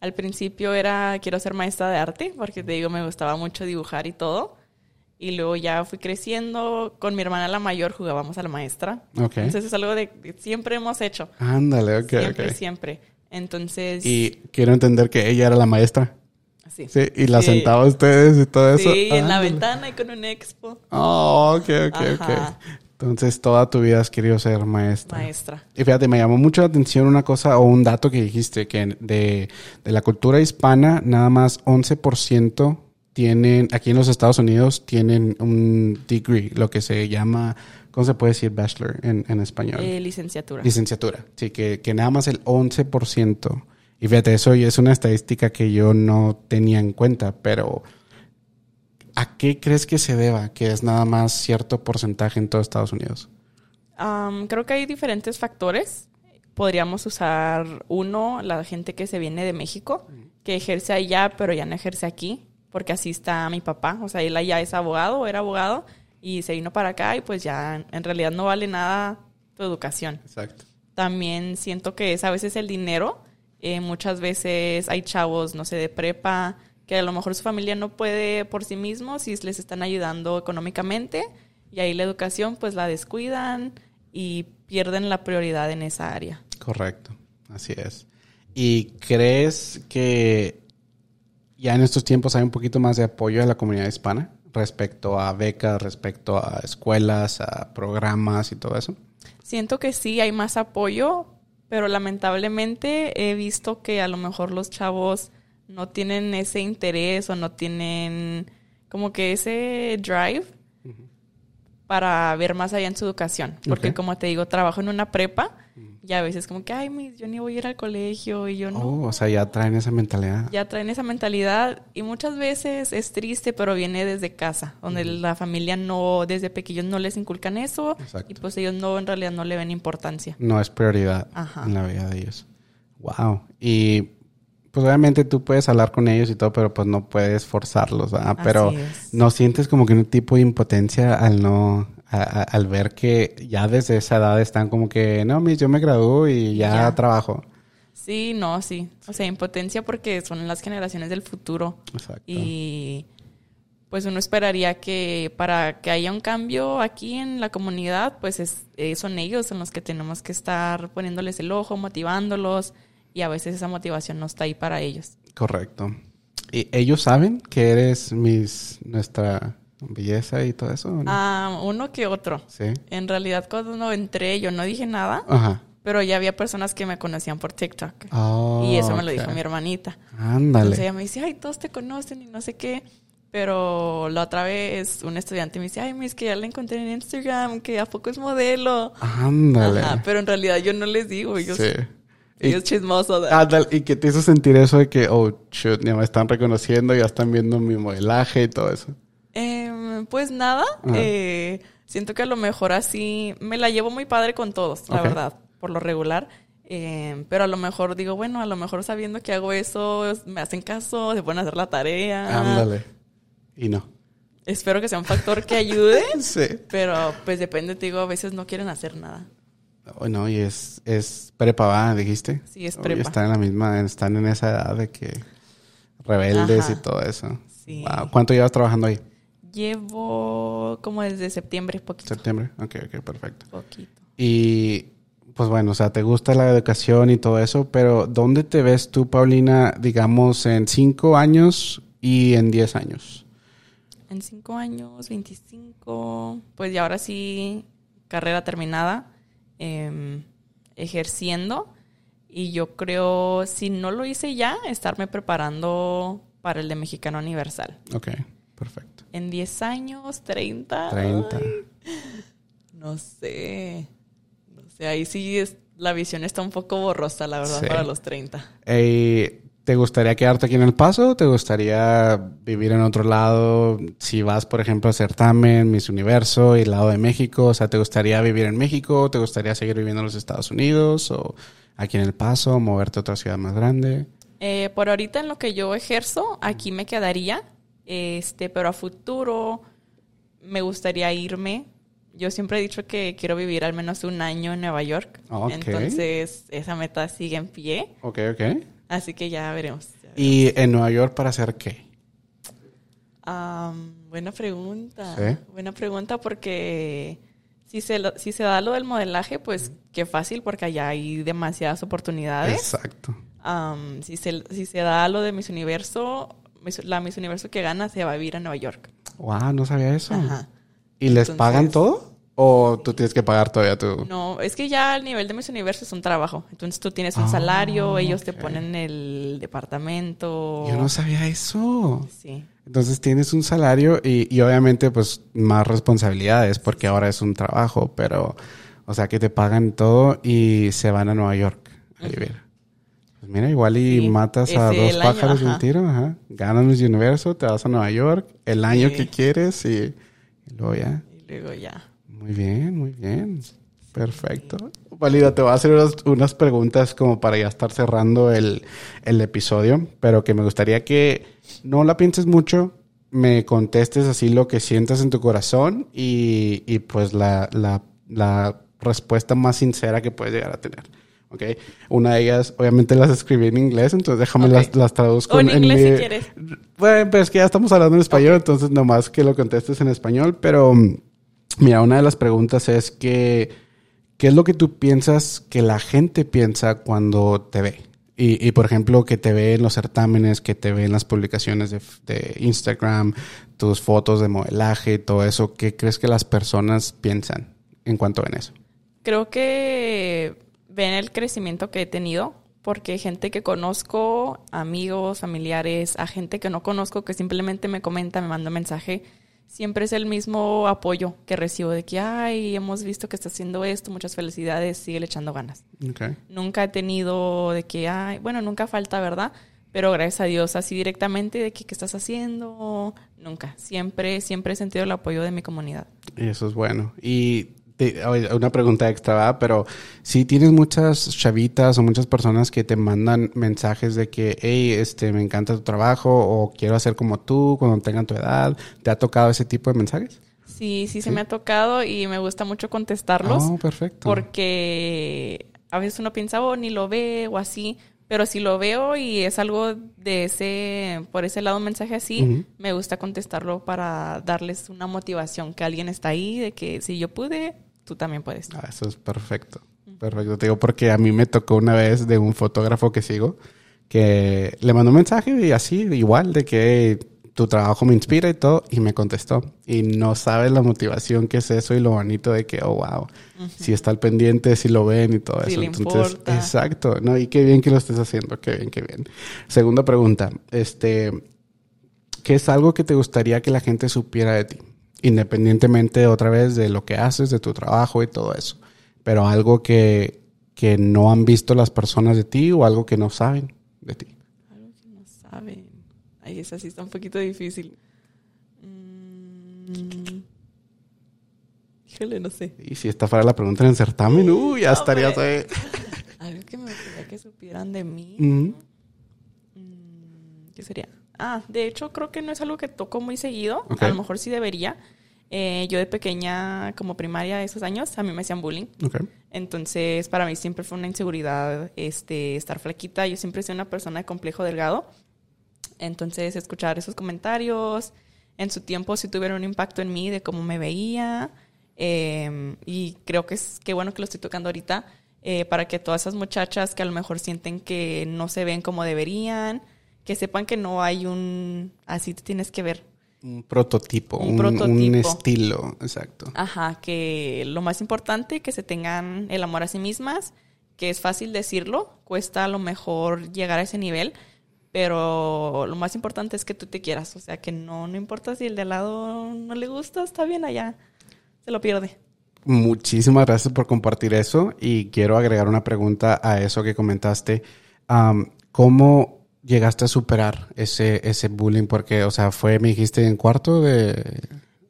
Al principio era quiero ser maestra de arte, porque te digo, me gustaba mucho dibujar y todo. Y luego ya fui creciendo. Con mi hermana la mayor jugábamos a la maestra. Ok. Entonces es algo de que siempre hemos hecho. Ándale, ok, siempre, ok. siempre. Entonces, Y quiero entender que ella era la maestra. así. Sí, y la Sí. sentaba a ustedes y todo eso. Sí, en la Ándale. ventana y con un expo. Oh, ok, ok, ok. Ajá. Entonces, toda tu vida has querido ser maestra. Maestra. Y fíjate, me llamó mucho la atención una cosa o un dato que dijiste, que de, de la cultura hispana, nada más 11% tienen, aquí en los Estados Unidos, tienen un degree, lo que se llama, ¿cómo se puede decir bachelor en, en español? Eh, licenciatura. Licenciatura. Sí, que, que nada más el 11%. Y fíjate, eso es una estadística que yo no tenía en cuenta, pero ¿a qué crees que se deba que es nada más cierto porcentaje en todo Estados Unidos? Am, creo que hay diferentes factores. Podríamos usar uno, la gente que se viene de México, que ejerce allá, pero ya no ejerce aquí, porque así está mi papá. O sea, él allá es abogado, era abogado, y se vino para acá y pues ya en realidad no vale nada tu educación. Exacto. También siento que es a veces el dinero. Eh, muchas veces hay chavos, no sé, de prepa, que a lo mejor su familia no puede por sí mismos y les están ayudando económicamente. Y ahí la educación pues la descuidan y pierden la prioridad en esa área. Correcto, así es. ¿Y crees que ya en estos tiempos hay un poquito más de apoyo a la comunidad hispana respecto a becas, respecto a escuelas, a programas y todo eso? Siento que sí hay más apoyo, pero lamentablemente he visto que a lo mejor los chavos no tienen ese interés o no tienen como que ese drive para ver más allá en su educación. Porque como te digo, trabajo en una prepa y a veces como que, ay, mis, yo ni voy a ir al colegio y yo no. Oh, o sea, ya traen esa mentalidad. Ya traen esa mentalidad y muchas veces es triste, pero viene desde casa, donde la familia no, desde pequeños no les inculcan eso Exacto. y pues ellos no, en realidad no le ven importancia. No es prioridad Ajá. en la vida de ellos. Wow. Y pues obviamente tú puedes hablar con ellos y todo, pero pues no puedes forzarlos, ¿verdad? Pero no sientes como que un tipo de impotencia al no, a- a- al ver que ya desde esa edad están como que, no, mis, yo me gradúo y ya, Ya. trabajo. Sí, no, sí. O sea, impotencia porque son las generaciones del futuro. Exacto. Y pues uno esperaría que para que haya un cambio aquí en la comunidad, pues es, eh, son ellos en los que tenemos que estar poniéndoles el ojo, motivándolos. Y a veces esa motivación no está ahí para ellos. Correcto. ¿Y ellos saben que eres mis, nuestra belleza y todo eso? no? Ah, uno que otro. Sí. En realidad, cuando entré, yo no dije nada, Ajá. pero ya había personas que me conocían por TikTok. Oh, y eso me lo dijo mi hermanita. Ándale. Entonces ella me dice, ay, todos te conocen y no sé qué. Pero la otra vez un estudiante me dice, ay, mis, que ya la encontré en Instagram, que a poco es modelo. Ándale. Ajá, pero en realidad yo no les digo, ellos, sí. Y- ellos chismosos. Ándale, y que te hizo sentir eso de que, oh, shoot, ya me están reconociendo, ya están viendo mi modelaje y todo eso. Em, pues nada, eh, siento que a lo mejor así me la llevo muy padre con todos, la verdad, por lo regular. Em, pero a lo mejor digo, bueno, a lo mejor sabiendo que hago eso, me hacen caso, se pueden hacer la tarea. Ándale. Y no. Espero que sea un factor que ayude, <laughs> Sí. pero pues depende, te digo, a veces no quieren hacer nada. Oh, no, y es, es prepa, ¿va? Dijiste. Sí, es Oh, prepa. están en la misma, están en esa edad de que rebeldes Ajá. y todo eso. Sí. Wow. ¿Cuánto llevas trabajando ahí? Llevo como desde septiembre, poquito. ¿Septiembre? Ok, ok, perfecto. Poquito. Y pues bueno, o sea, te gusta la educación y todo eso, pero ¿dónde te ves tú, Paulina, digamos, en cinco años y en diez años? En cinco años, 25, pues ya ahora sí, carrera terminada, em, ejerciendo. Y yo creo, si no lo hice ya, estarme preparando para el de Mexicano Universal. Ok, perfecto. En 10 años, 30. 30. ay, no sé. No sé, ahí sí es, la visión está un poco borrosa, la verdad, Sí. para los 30. Eh, ¿Te gustaría quedarte aquí en El Paso? ¿Te gustaría vivir en otro lado? Si vas, por ejemplo, a certamen, Miss Universo y el lado de México, o sea, ¿te gustaría vivir en México? ¿Te gustaría seguir viviendo en los Estados Unidos? ¿O aquí en El Paso? ¿Moverte a otra ciudad más grande? Eh, por ahorita en lo que yo ejerzo, aquí me quedaría, este, pero a futuro me gustaría irme. Yo siempre he dicho que quiero vivir al menos un año en Nueva York. Ok. Entonces, esa meta sigue en pie. Ok, ok. Así que ya veremos. ya veremos. ¿Y en Nueva York para hacer qué? Am, buena pregunta. Sí. Buena pregunta porque si se, lo- si se da lo del modelaje, pues qué fácil porque allá hay demasiadas oportunidades. Exacto. Si, se, si se da lo de Miss Universo, la Miss Universo que gana se va a vivir a Nueva York. Wow, no sabía eso. Ajá. ¿Y les pagan todo? ¿O tú tienes que pagar todavía tú? No, es que ya el nivel de Miss Universo es un trabajo. Entonces tú tienes un Ah, salario, ellos te ponen el departamento. Yo no sabía eso. Sí. Entonces tienes un salario y, y obviamente pues más responsabilidades porque ahora es un trabajo, pero o sea que te pagan todo y se van a Nueva York a vivir. Mira, igual y Sí, matas a dos pájaros de un tiro, ajá. Ganas Miss Universo, te vas a Nueva York el año Sí. que quieres y, y luego ya. Y luego ya. Muy bien, muy bien. Perfecto. Valida, te voy a hacer unas, unas preguntas como para ya estar cerrando el, el episodio, pero que me gustaría que no la pienses mucho, me contestes así lo que sientas en tu corazón y, y pues la, la, la respuesta más sincera que puedes llegar a tener. ¿Ok? Una de ellas, obviamente las escribí en inglés, entonces déjame las, las traduzco O en inglés mi- si quieres. bueno, pero es que ya estamos hablando en español, entonces nomás que lo contestes en español. Pero mm, mira, una de las preguntas es que, ¿qué es lo que tú piensas que la gente piensa cuando te ve? Y, y, por ejemplo, que te ve en los certámenes, que te ve en las publicaciones de, de Instagram, tus fotos de modelaje, todo eso. ¿Qué crees que las personas piensan en cuanto ven eso? Creo que ven el crecimiento que he tenido porque gente que conozco, amigos, familiares, a gente que no conozco que simplemente me comenta, me manda un mensaje, siempre es el mismo apoyo que recibo de que, ay, hemos visto que está haciendo esto, muchas felicidades, sigue echando ganas. Okay. Nunca he tenido de que, ay, bueno, nunca falta, ¿verdad? Pero gracias a Dios, así directamente de que, ¿qué estás haciendo? Nunca. Siempre, siempre he sentido el apoyo de mi comunidad. Y eso es bueno. Y te- una pregunta extra. Pero si tienes muchas chavitas o muchas personas que te mandan mensajes de que, hey, este, me encanta tu trabajo o quiero hacer como tú cuando tengan tu edad, ¿te ha tocado ese tipo de mensajes? Sí, sí, se me ha tocado y me gusta mucho contestarlos Oh, perfecto. porque a veces uno piensa, oh, ni lo ve o así, pero si lo veo y es algo de ese, por ese lado un mensaje así, me gusta contestarlo para darles una motivación, que alguien está ahí, de que si yo pude, tú también puedes. Ah, eso es perfecto. Perfecto. Te digo porque a mí me tocó una vez de un fotógrafo que sigo que le mandó un mensaje y así, igual, de que "Hey, tu trabajo me inspira y todo, y me contestó. Y no sabes la motivación que es eso y lo bonito de que, oh, wow, si está al pendiente, si lo ven y todo Si eso. le Entonces, importa. exacto, ¿no? Y qué bien que lo estés haciendo, qué bien, qué bien. Segunda pregunta, este, ¿qué es algo que te gustaría que la gente supiera de ti? Independientemente otra vez de lo que haces, de tu trabajo y todo eso. Pero algo que, que no han visto las personas de ti o algo que no saben de ti. Algo que no saben. Ay, esa sí está un poquito difícil. Mm. Híjole, no sé. Y si esta fuera la pregunta en el certamen, uh, ya estarías <laughs> ahí. Algo que me gustaría que supieran de mí. Mm, ¿Qué sería? Ah, de hecho, creo que no es algo que toco muy seguido. A lo mejor sí debería. Eh, yo de pequeña, como primaria de esos años, a mí me hacían bullying. Entonces, para mí siempre fue una inseguridad este, estar flaquita. Yo siempre sido una persona de complejo delgado. Entonces, escuchar esos comentarios en su tiempo sí tuvieron un impacto en mí de cómo me veía. Eh, y creo que es que bueno que lo estoy tocando ahorita eh, para que todas esas muchachas que a lo mejor sienten que no se ven como deberían, que sepan que no hay un así te tienes que ver. Un prototipo, Un un, prototipo. un estilo, exacto. Ajá, que lo más importante, que se tengan el amor a sí mismas, que es fácil decirlo, cuesta a lo mejor llegar a ese nivel, pero lo más importante es que tú te quieras, o sea, que no, no importa si el de al lado no le gusta, está bien allá, se lo pierde. Muchísimas gracias por compartir eso y quiero agregar una pregunta a eso que comentaste. Am, ¿Cómo llegaste a superar ese, ese bullying? Porque, o sea, fue, me dijiste, en cuarto de...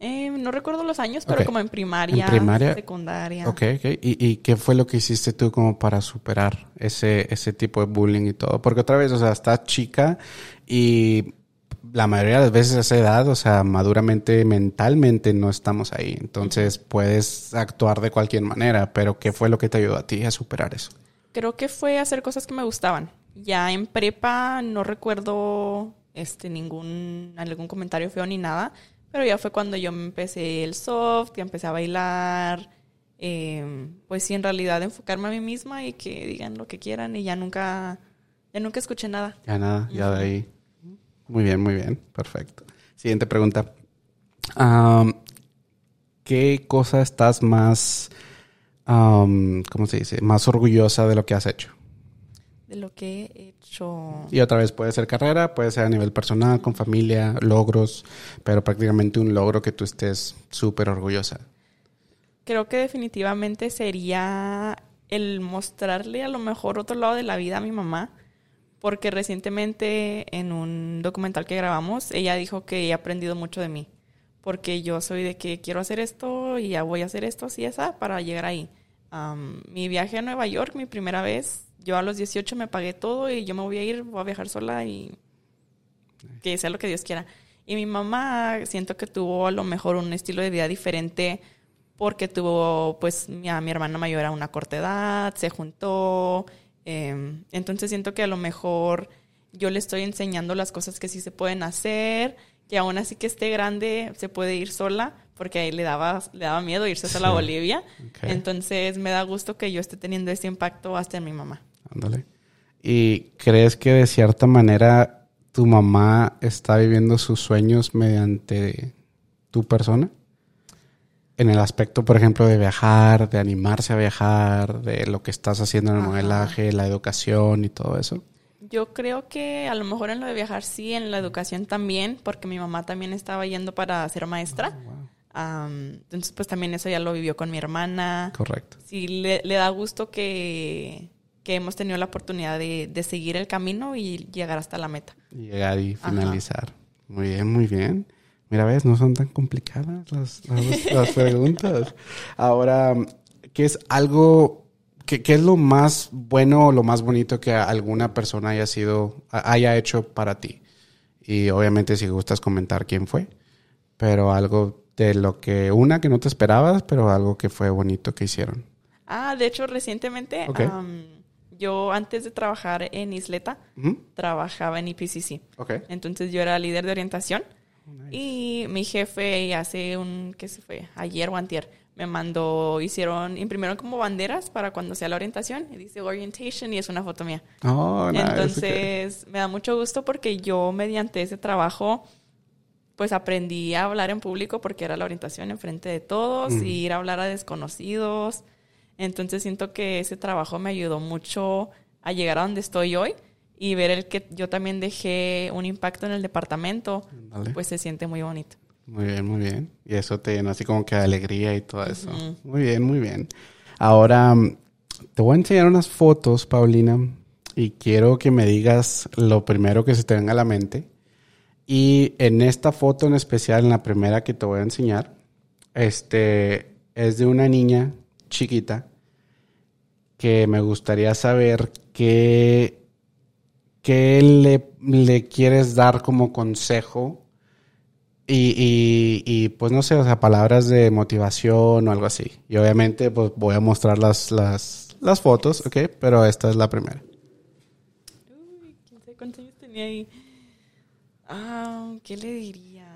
Eh, no recuerdo los años, pero como en primaria, En primaria. secundaria. Ok, ok. ¿Y, ¿Y qué fue lo que hiciste tú como para superar ese, ese tipo de bullying y todo? Porque otra vez, o sea, estás chica y la mayoría de las veces a esa edad, o sea, maduramente, mentalmente no estamos ahí. Entonces puedes actuar de cualquier manera, pero ¿qué fue lo que te ayudó a ti a superar eso? Creo que fue hacer cosas que me gustaban. Ya en prepa no recuerdo este ningún algún comentario feo ni nada, pero ya fue cuando yo me empecé el soft, ya empecé a bailar, eh, pues sí, en realidad enfocarme a mí misma y que digan lo que quieran y ya nunca, ya nunca escuché nada. Ya nada, ya de ahí. Muy bien, muy bien. Perfecto. Siguiente pregunta. ¿Qué cosa estás más, am, ¿cómo se dice? Más orgullosa de lo que has hecho? De lo que he hecho. Y otra vez puede ser carrera, puede ser a nivel personal, con familia, logros, pero prácticamente un logro que tú estés súper orgullosa. Creo que definitivamente sería el mostrarle a lo mejor otro lado de la vida a mi mamá, porque recientemente en un documental que grabamos, ella dijo que he aprendido mucho de mí, porque yo soy de que quiero hacer esto y ya voy a hacer esto así esa para llegar ahí. Mi viaje a Nueva York, mi primera vez, yo a los 18 me pagué todo y yo me voy a ir, voy a viajar sola y que sea lo que Dios quiera. Y mi mamá siento que tuvo a lo mejor un estilo de vida diferente porque tuvo pues mi, a mi hermana mayor a una corta edad, se juntó, eh, entonces siento que a lo mejor yo le estoy enseñando las cosas que sí se pueden hacer, que aún así que esté grande se puede ir sola, porque ahí le daba, le daba miedo irse sola a Sí. Bolivia, entonces me da gusto que yo esté teniendo ese impacto hasta en mi mamá. Ándale. ¿Y crees que de cierta manera tu mamá está viviendo sus sueños mediante tu persona? En el aspecto, por ejemplo, de viajar, de animarse a viajar, de lo que estás haciendo en el Ajá. modelaje, la educación y todo eso. Yo creo que a lo mejor en lo de viajar sí, en la educación también, porque mi mamá también estaba yendo para ser maestra. Entonces, pues también eso ya lo vivió con mi hermana. Correcto. Sí, le, le da gusto que, que hemos tenido la oportunidad de, de seguir el camino y llegar hasta la meta. Llegar y Ajá. finalizar. Muy bien, muy bien. Mira, ves, no son tan complicadas las, las- <laughs> las preguntas. Ahora, ¿qué es algo, qué, qué es lo más bueno o lo más bonito que alguna persona haya sido, haya hecho para ti? Y obviamente si gustas comentar quién fue, pero algo de lo que, una que no te esperabas, pero algo que fue bonito que hicieron. Ah, de hecho, recientemente, yo antes de trabajar en Isleta, trabajaba en IPCC. Ok. Entonces yo era líder de orientación y mi jefe hace un, ¿qué se fue? Ayer o antier, me mandó, hicieron, imprimieron como banderas para cuando sea la orientación y dice orientation y es una foto mía. Oh, nice. Entonces me da mucho gusto porque yo mediante ese trabajo pues aprendí a hablar en público porque era la orientación enfrente de todos y ir a hablar a desconocidos. Entonces siento que ese trabajo me ayudó mucho a llegar a donde estoy hoy y ver el que yo también dejé un impacto en el departamento, pues se siente muy bonito. Muy bien, muy bien. Y eso te llena así como que de alegría y todo eso. Muy bien, muy bien. Ahora, mm, te voy a enseñar unas fotos, Paulina, y quiero que me digas lo primero que se te venga a la mente. Y en esta foto en especial, en la primera que te voy a enseñar, este, es de una niña chiquita que me gustaría saber qué, qué le, le quieres dar como consejo y, y, pues no sé, o sea, palabras de motivación o algo así. Y obviamente pues voy a mostrar las, las, las fotos, ¿ok? Pero esta es la primera. Uy, cuántos años tenía ahí. Ah, ¿qué le diría?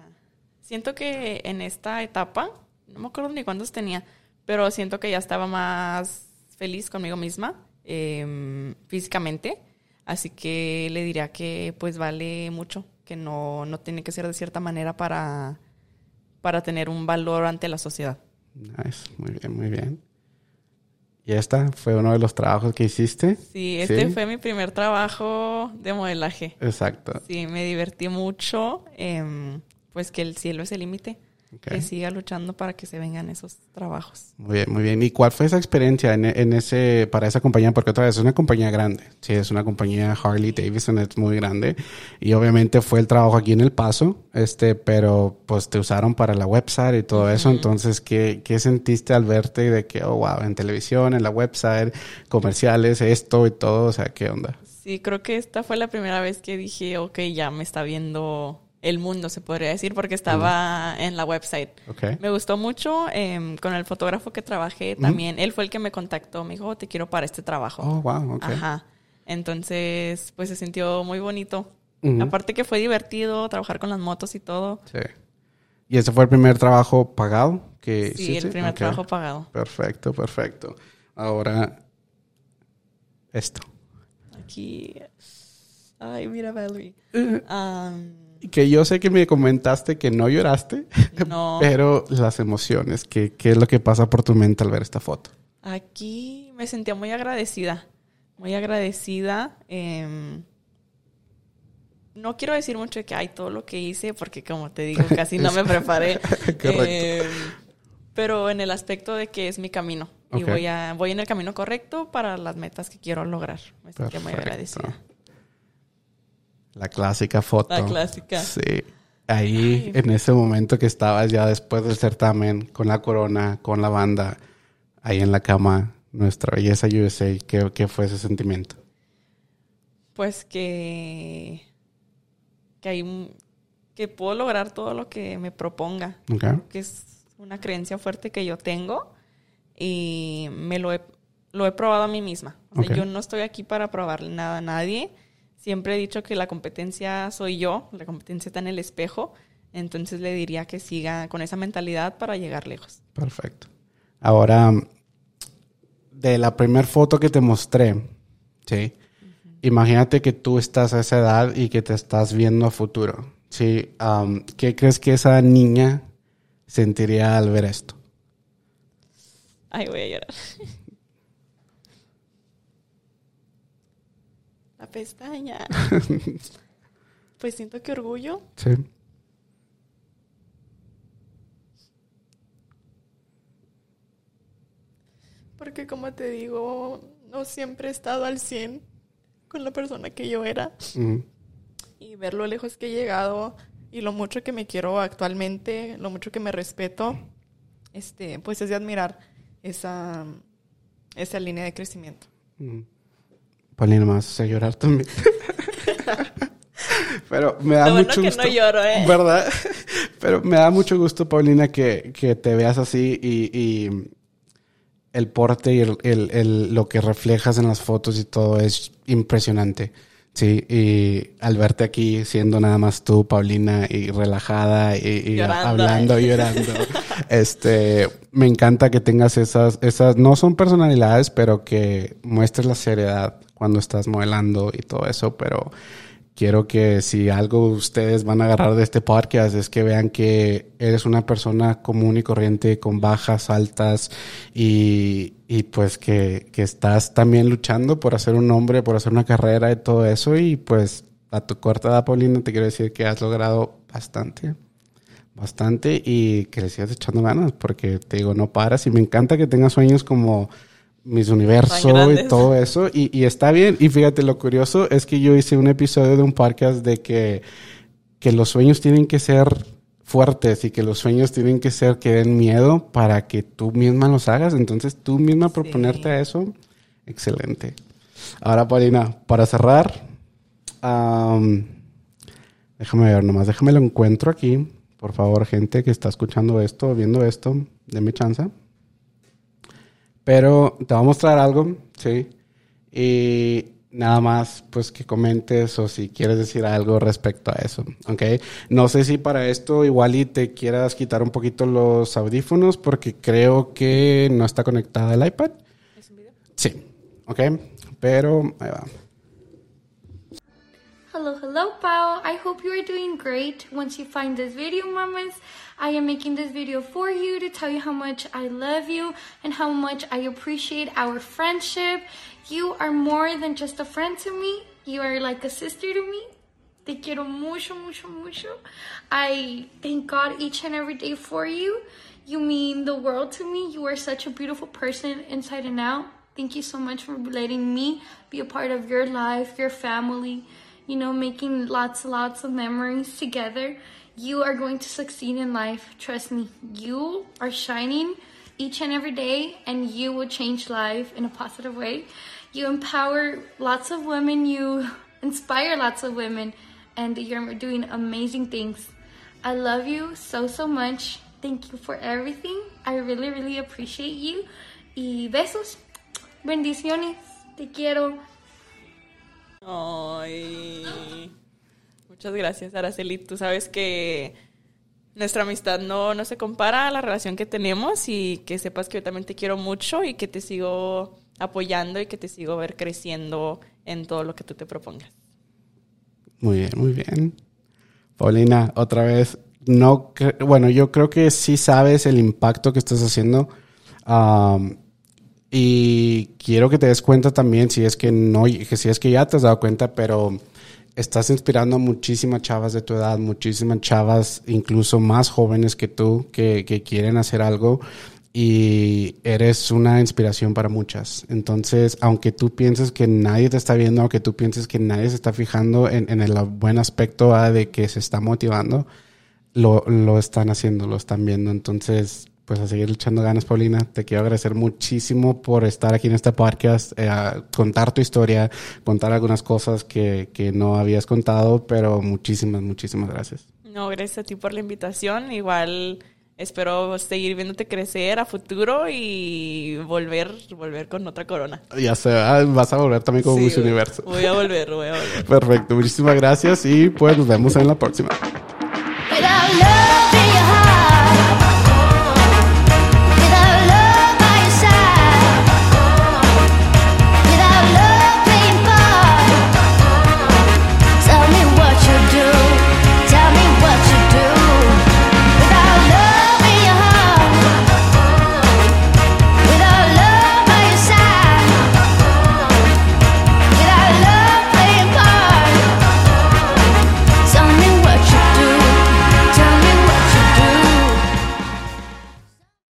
Siento que en esta etapa, no me acuerdo ni cuántos tenía, pero siento que ya estaba más feliz conmigo misma, em, físicamente. Así que le diría que pues vale mucho, que no, no tiene que ser de cierta manera para, para tener un valor ante la sociedad. Nice, muy bien, muy bien. Y esta fue uno de los trabajos que hiciste. Sí, este Sí. fue mi primer trabajo de modelaje. Exacto. Sí, me divertí mucho. em, pues que el cielo es el límite. Que siga luchando para que se vengan esos trabajos. Muy bien, muy bien. ¿Y cuál fue esa experiencia en, en, ese, para esa compañía? Porque otra vez es una compañía grande. Sí, es una compañía Harley Davidson, es muy grande. Y obviamente fue el trabajo aquí en El Paso, este, pero pues te usaron para la website y todo eso. Entonces, ¿qué, ¿qué sentiste al verte de que, oh, wow, en televisión, en la website, comerciales, esto y todo? O sea, ¿qué onda? Sí, creo que esta fue la primera vez que dije, ok, ya me está viendo el mundo, se podría decir, porque estaba en la website. Me gustó mucho em, con el fotógrafo que trabajé también. Él fue el que me contactó, me dijo, oh, te quiero para este trabajo. Oh, wow, ok. Ajá. Entonces, pues se sintió muy bonito. Aparte que fue divertido trabajar con las motos y todo. Sí. ¿Y ese fue el primer trabajo pagado? Que sí, el primer trabajo pagado. Perfecto, perfecto. Ahora, esto. Aquí. Ay, mira, Valerie. Que yo sé que me comentaste que no lloraste, <laughs> <laughs> pero las emociones, ¿qué, ¿qué es lo que pasa por tu mente al ver esta foto? Aquí me sentía muy agradecida, muy agradecida. Em, no quiero decir mucho de que hay todo lo que hice, porque como te digo, casi no me <laughs> preparé. Em, pero en el aspecto de que es mi camino. Y voy, a, voy en el camino correcto para las metas que quiero lograr. Me sentía muy agradecida. La clásica foto. La clásica. Sí. Ahí, en ese momento que estabas ya después del certamen, con la corona, con la banda, ahí en la cama, nuestra belleza USA, ¿qué, qué fue ese sentimiento? Pues que, que, hay, que puedo lograr todo lo que me proponga. Que es una creencia fuerte que yo tengo y me lo he, lo he probado a mí misma. Yo no estoy aquí para probarle nada a nadie Siempre he dicho que la competencia soy yo, la competencia está en el espejo, entonces le diría que siga con esa mentalidad para llegar lejos. Perfecto. Ahora, de la primera foto que te mostré, ¿sí? Imagínate que tú estás a esa edad y que te estás viendo a futuro, ¿sí? ¿Qué crees que esa niña sentiría al ver esto? Ay, voy a llorar. <laughs> pestaña. <laughs> pues siento que orgullo. Sí. Porque como te digo, no siempre he estado al 100 con la persona que yo era. Y ver lo lejos que he llegado y lo mucho que me quiero actualmente, lo mucho que me respeto, este, pues es de admirar esa, esa línea de crecimiento. Paulina, me vas a llorar también. <laughs> Pero me da mucho gusto. No lloro, ¿eh? ¿Verdad? Pero me da mucho gusto, Paulina, que, que te veas así y, y el porte y el, el, lo que reflejas en las fotos y todo es impresionante. Sí, y al verte aquí siendo nada más tú, Paulina, y relajada y, hablando y <laughs> llorando, este, me encanta que tengas esas, esas, no son personalidades, pero que muestres la seriedad cuando estás modelando y todo eso, pero quiero que si algo ustedes van a agarrar de este podcast es que vean que eres una persona común y corriente con bajas, altas y, y pues que, que, estás también luchando por hacer un nombre, por hacer una carrera y todo eso y pues a tu corta edad, Paulina, te quiero decir que has logrado bastante. Bastante y que le sigas echando ganas porque te digo, no paras y me encanta que tengas sueños como mis universo y todo eso. Y, está bien. Y fíjate, lo curioso es que yo hice un episodio de un podcast de que, que los sueños tienen que ser fuertes y que los sueños tienen que ser que den miedo para que tú misma los hagas. Entonces tú misma proponerte a eso, excelente. Ahora, Paulina, para cerrar, déjame ver nomás, déjame lo encuentro aquí. Por favor, gente que está escuchando esto, viendo esto, denme chance. Pero te voy a mostrar algo, ¿sí? Y nada más, pues que comentes o si quieres decir algo respecto a eso, ¿ok? No sé si para esto igual y te quieras quitar un poquito los audífonos porque creo que no está conectada el iPad. ¿Es un video? Sí, ¿ok? Pero ahí va. Hello, hello, Pao. I hope you are doing great. Once you find this video, mamas, I am making this video for you to tell you how much I love you and how much I appreciate our friendship. You are more than just a friend to me. You are like a sister to me. Te quiero mucho, mucho, mucho. I thank God each and every day for you. You mean the world to me. You are such a beautiful person inside and out. Thank you so much for letting me be a part of your life, your family, you know, making lots and lots of memories together. You are going to succeed in life. Trust me. You are shining each and every day, and you will change life in a positive way. You empower lots of women, you inspire lots of women, and you're doing amazing things. I love you so, so much. Thank you for everything. I really, really appreciate you. Y besos. Bendiciones. Te quiero. Ay. Muchas gracias, Araceli. Tú sabes que nuestra amistad no, no se compara a la relación que tenemos y que sepas que yo también te quiero mucho y que te sigo apoyando y que te sigo ver creciendo en todo lo que tú te propongas. Muy bien, muy bien. Paulina, otra vez, no, bueno, yo creo que sí sabes el impacto que estás haciendo. y quiero que te des cuenta también, si es que no, que si es que ya te has dado cuenta, pero estás inspirando a muchísimas chavas de tu edad, muchísimas chavas incluso más jóvenes que tú que, que quieren hacer algo y eres una inspiración para muchas. Entonces, aunque tú pienses que nadie te está viendo, aunque tú pienses que nadie se está fijando en, el buen aspecto de que se está motivando, lo, lo están haciendo, lo están viendo. Entonces, pues a seguir echando ganas, Paulina. Te quiero agradecer muchísimo por estar aquí en este podcast, eh, contar tu historia, contar algunas cosas que, que no habías contado, pero muchísimas, muchísimas gracias. No, gracias a ti por la invitación. Igual espero seguir viéndote crecer a futuro y volver, volver con otra corona. Ya sé, vas a volver también con sí, Universo. Voy a volver, voy a volver. <laughs> Perfecto, muchísimas gracias y pues nos vemos en la próxima.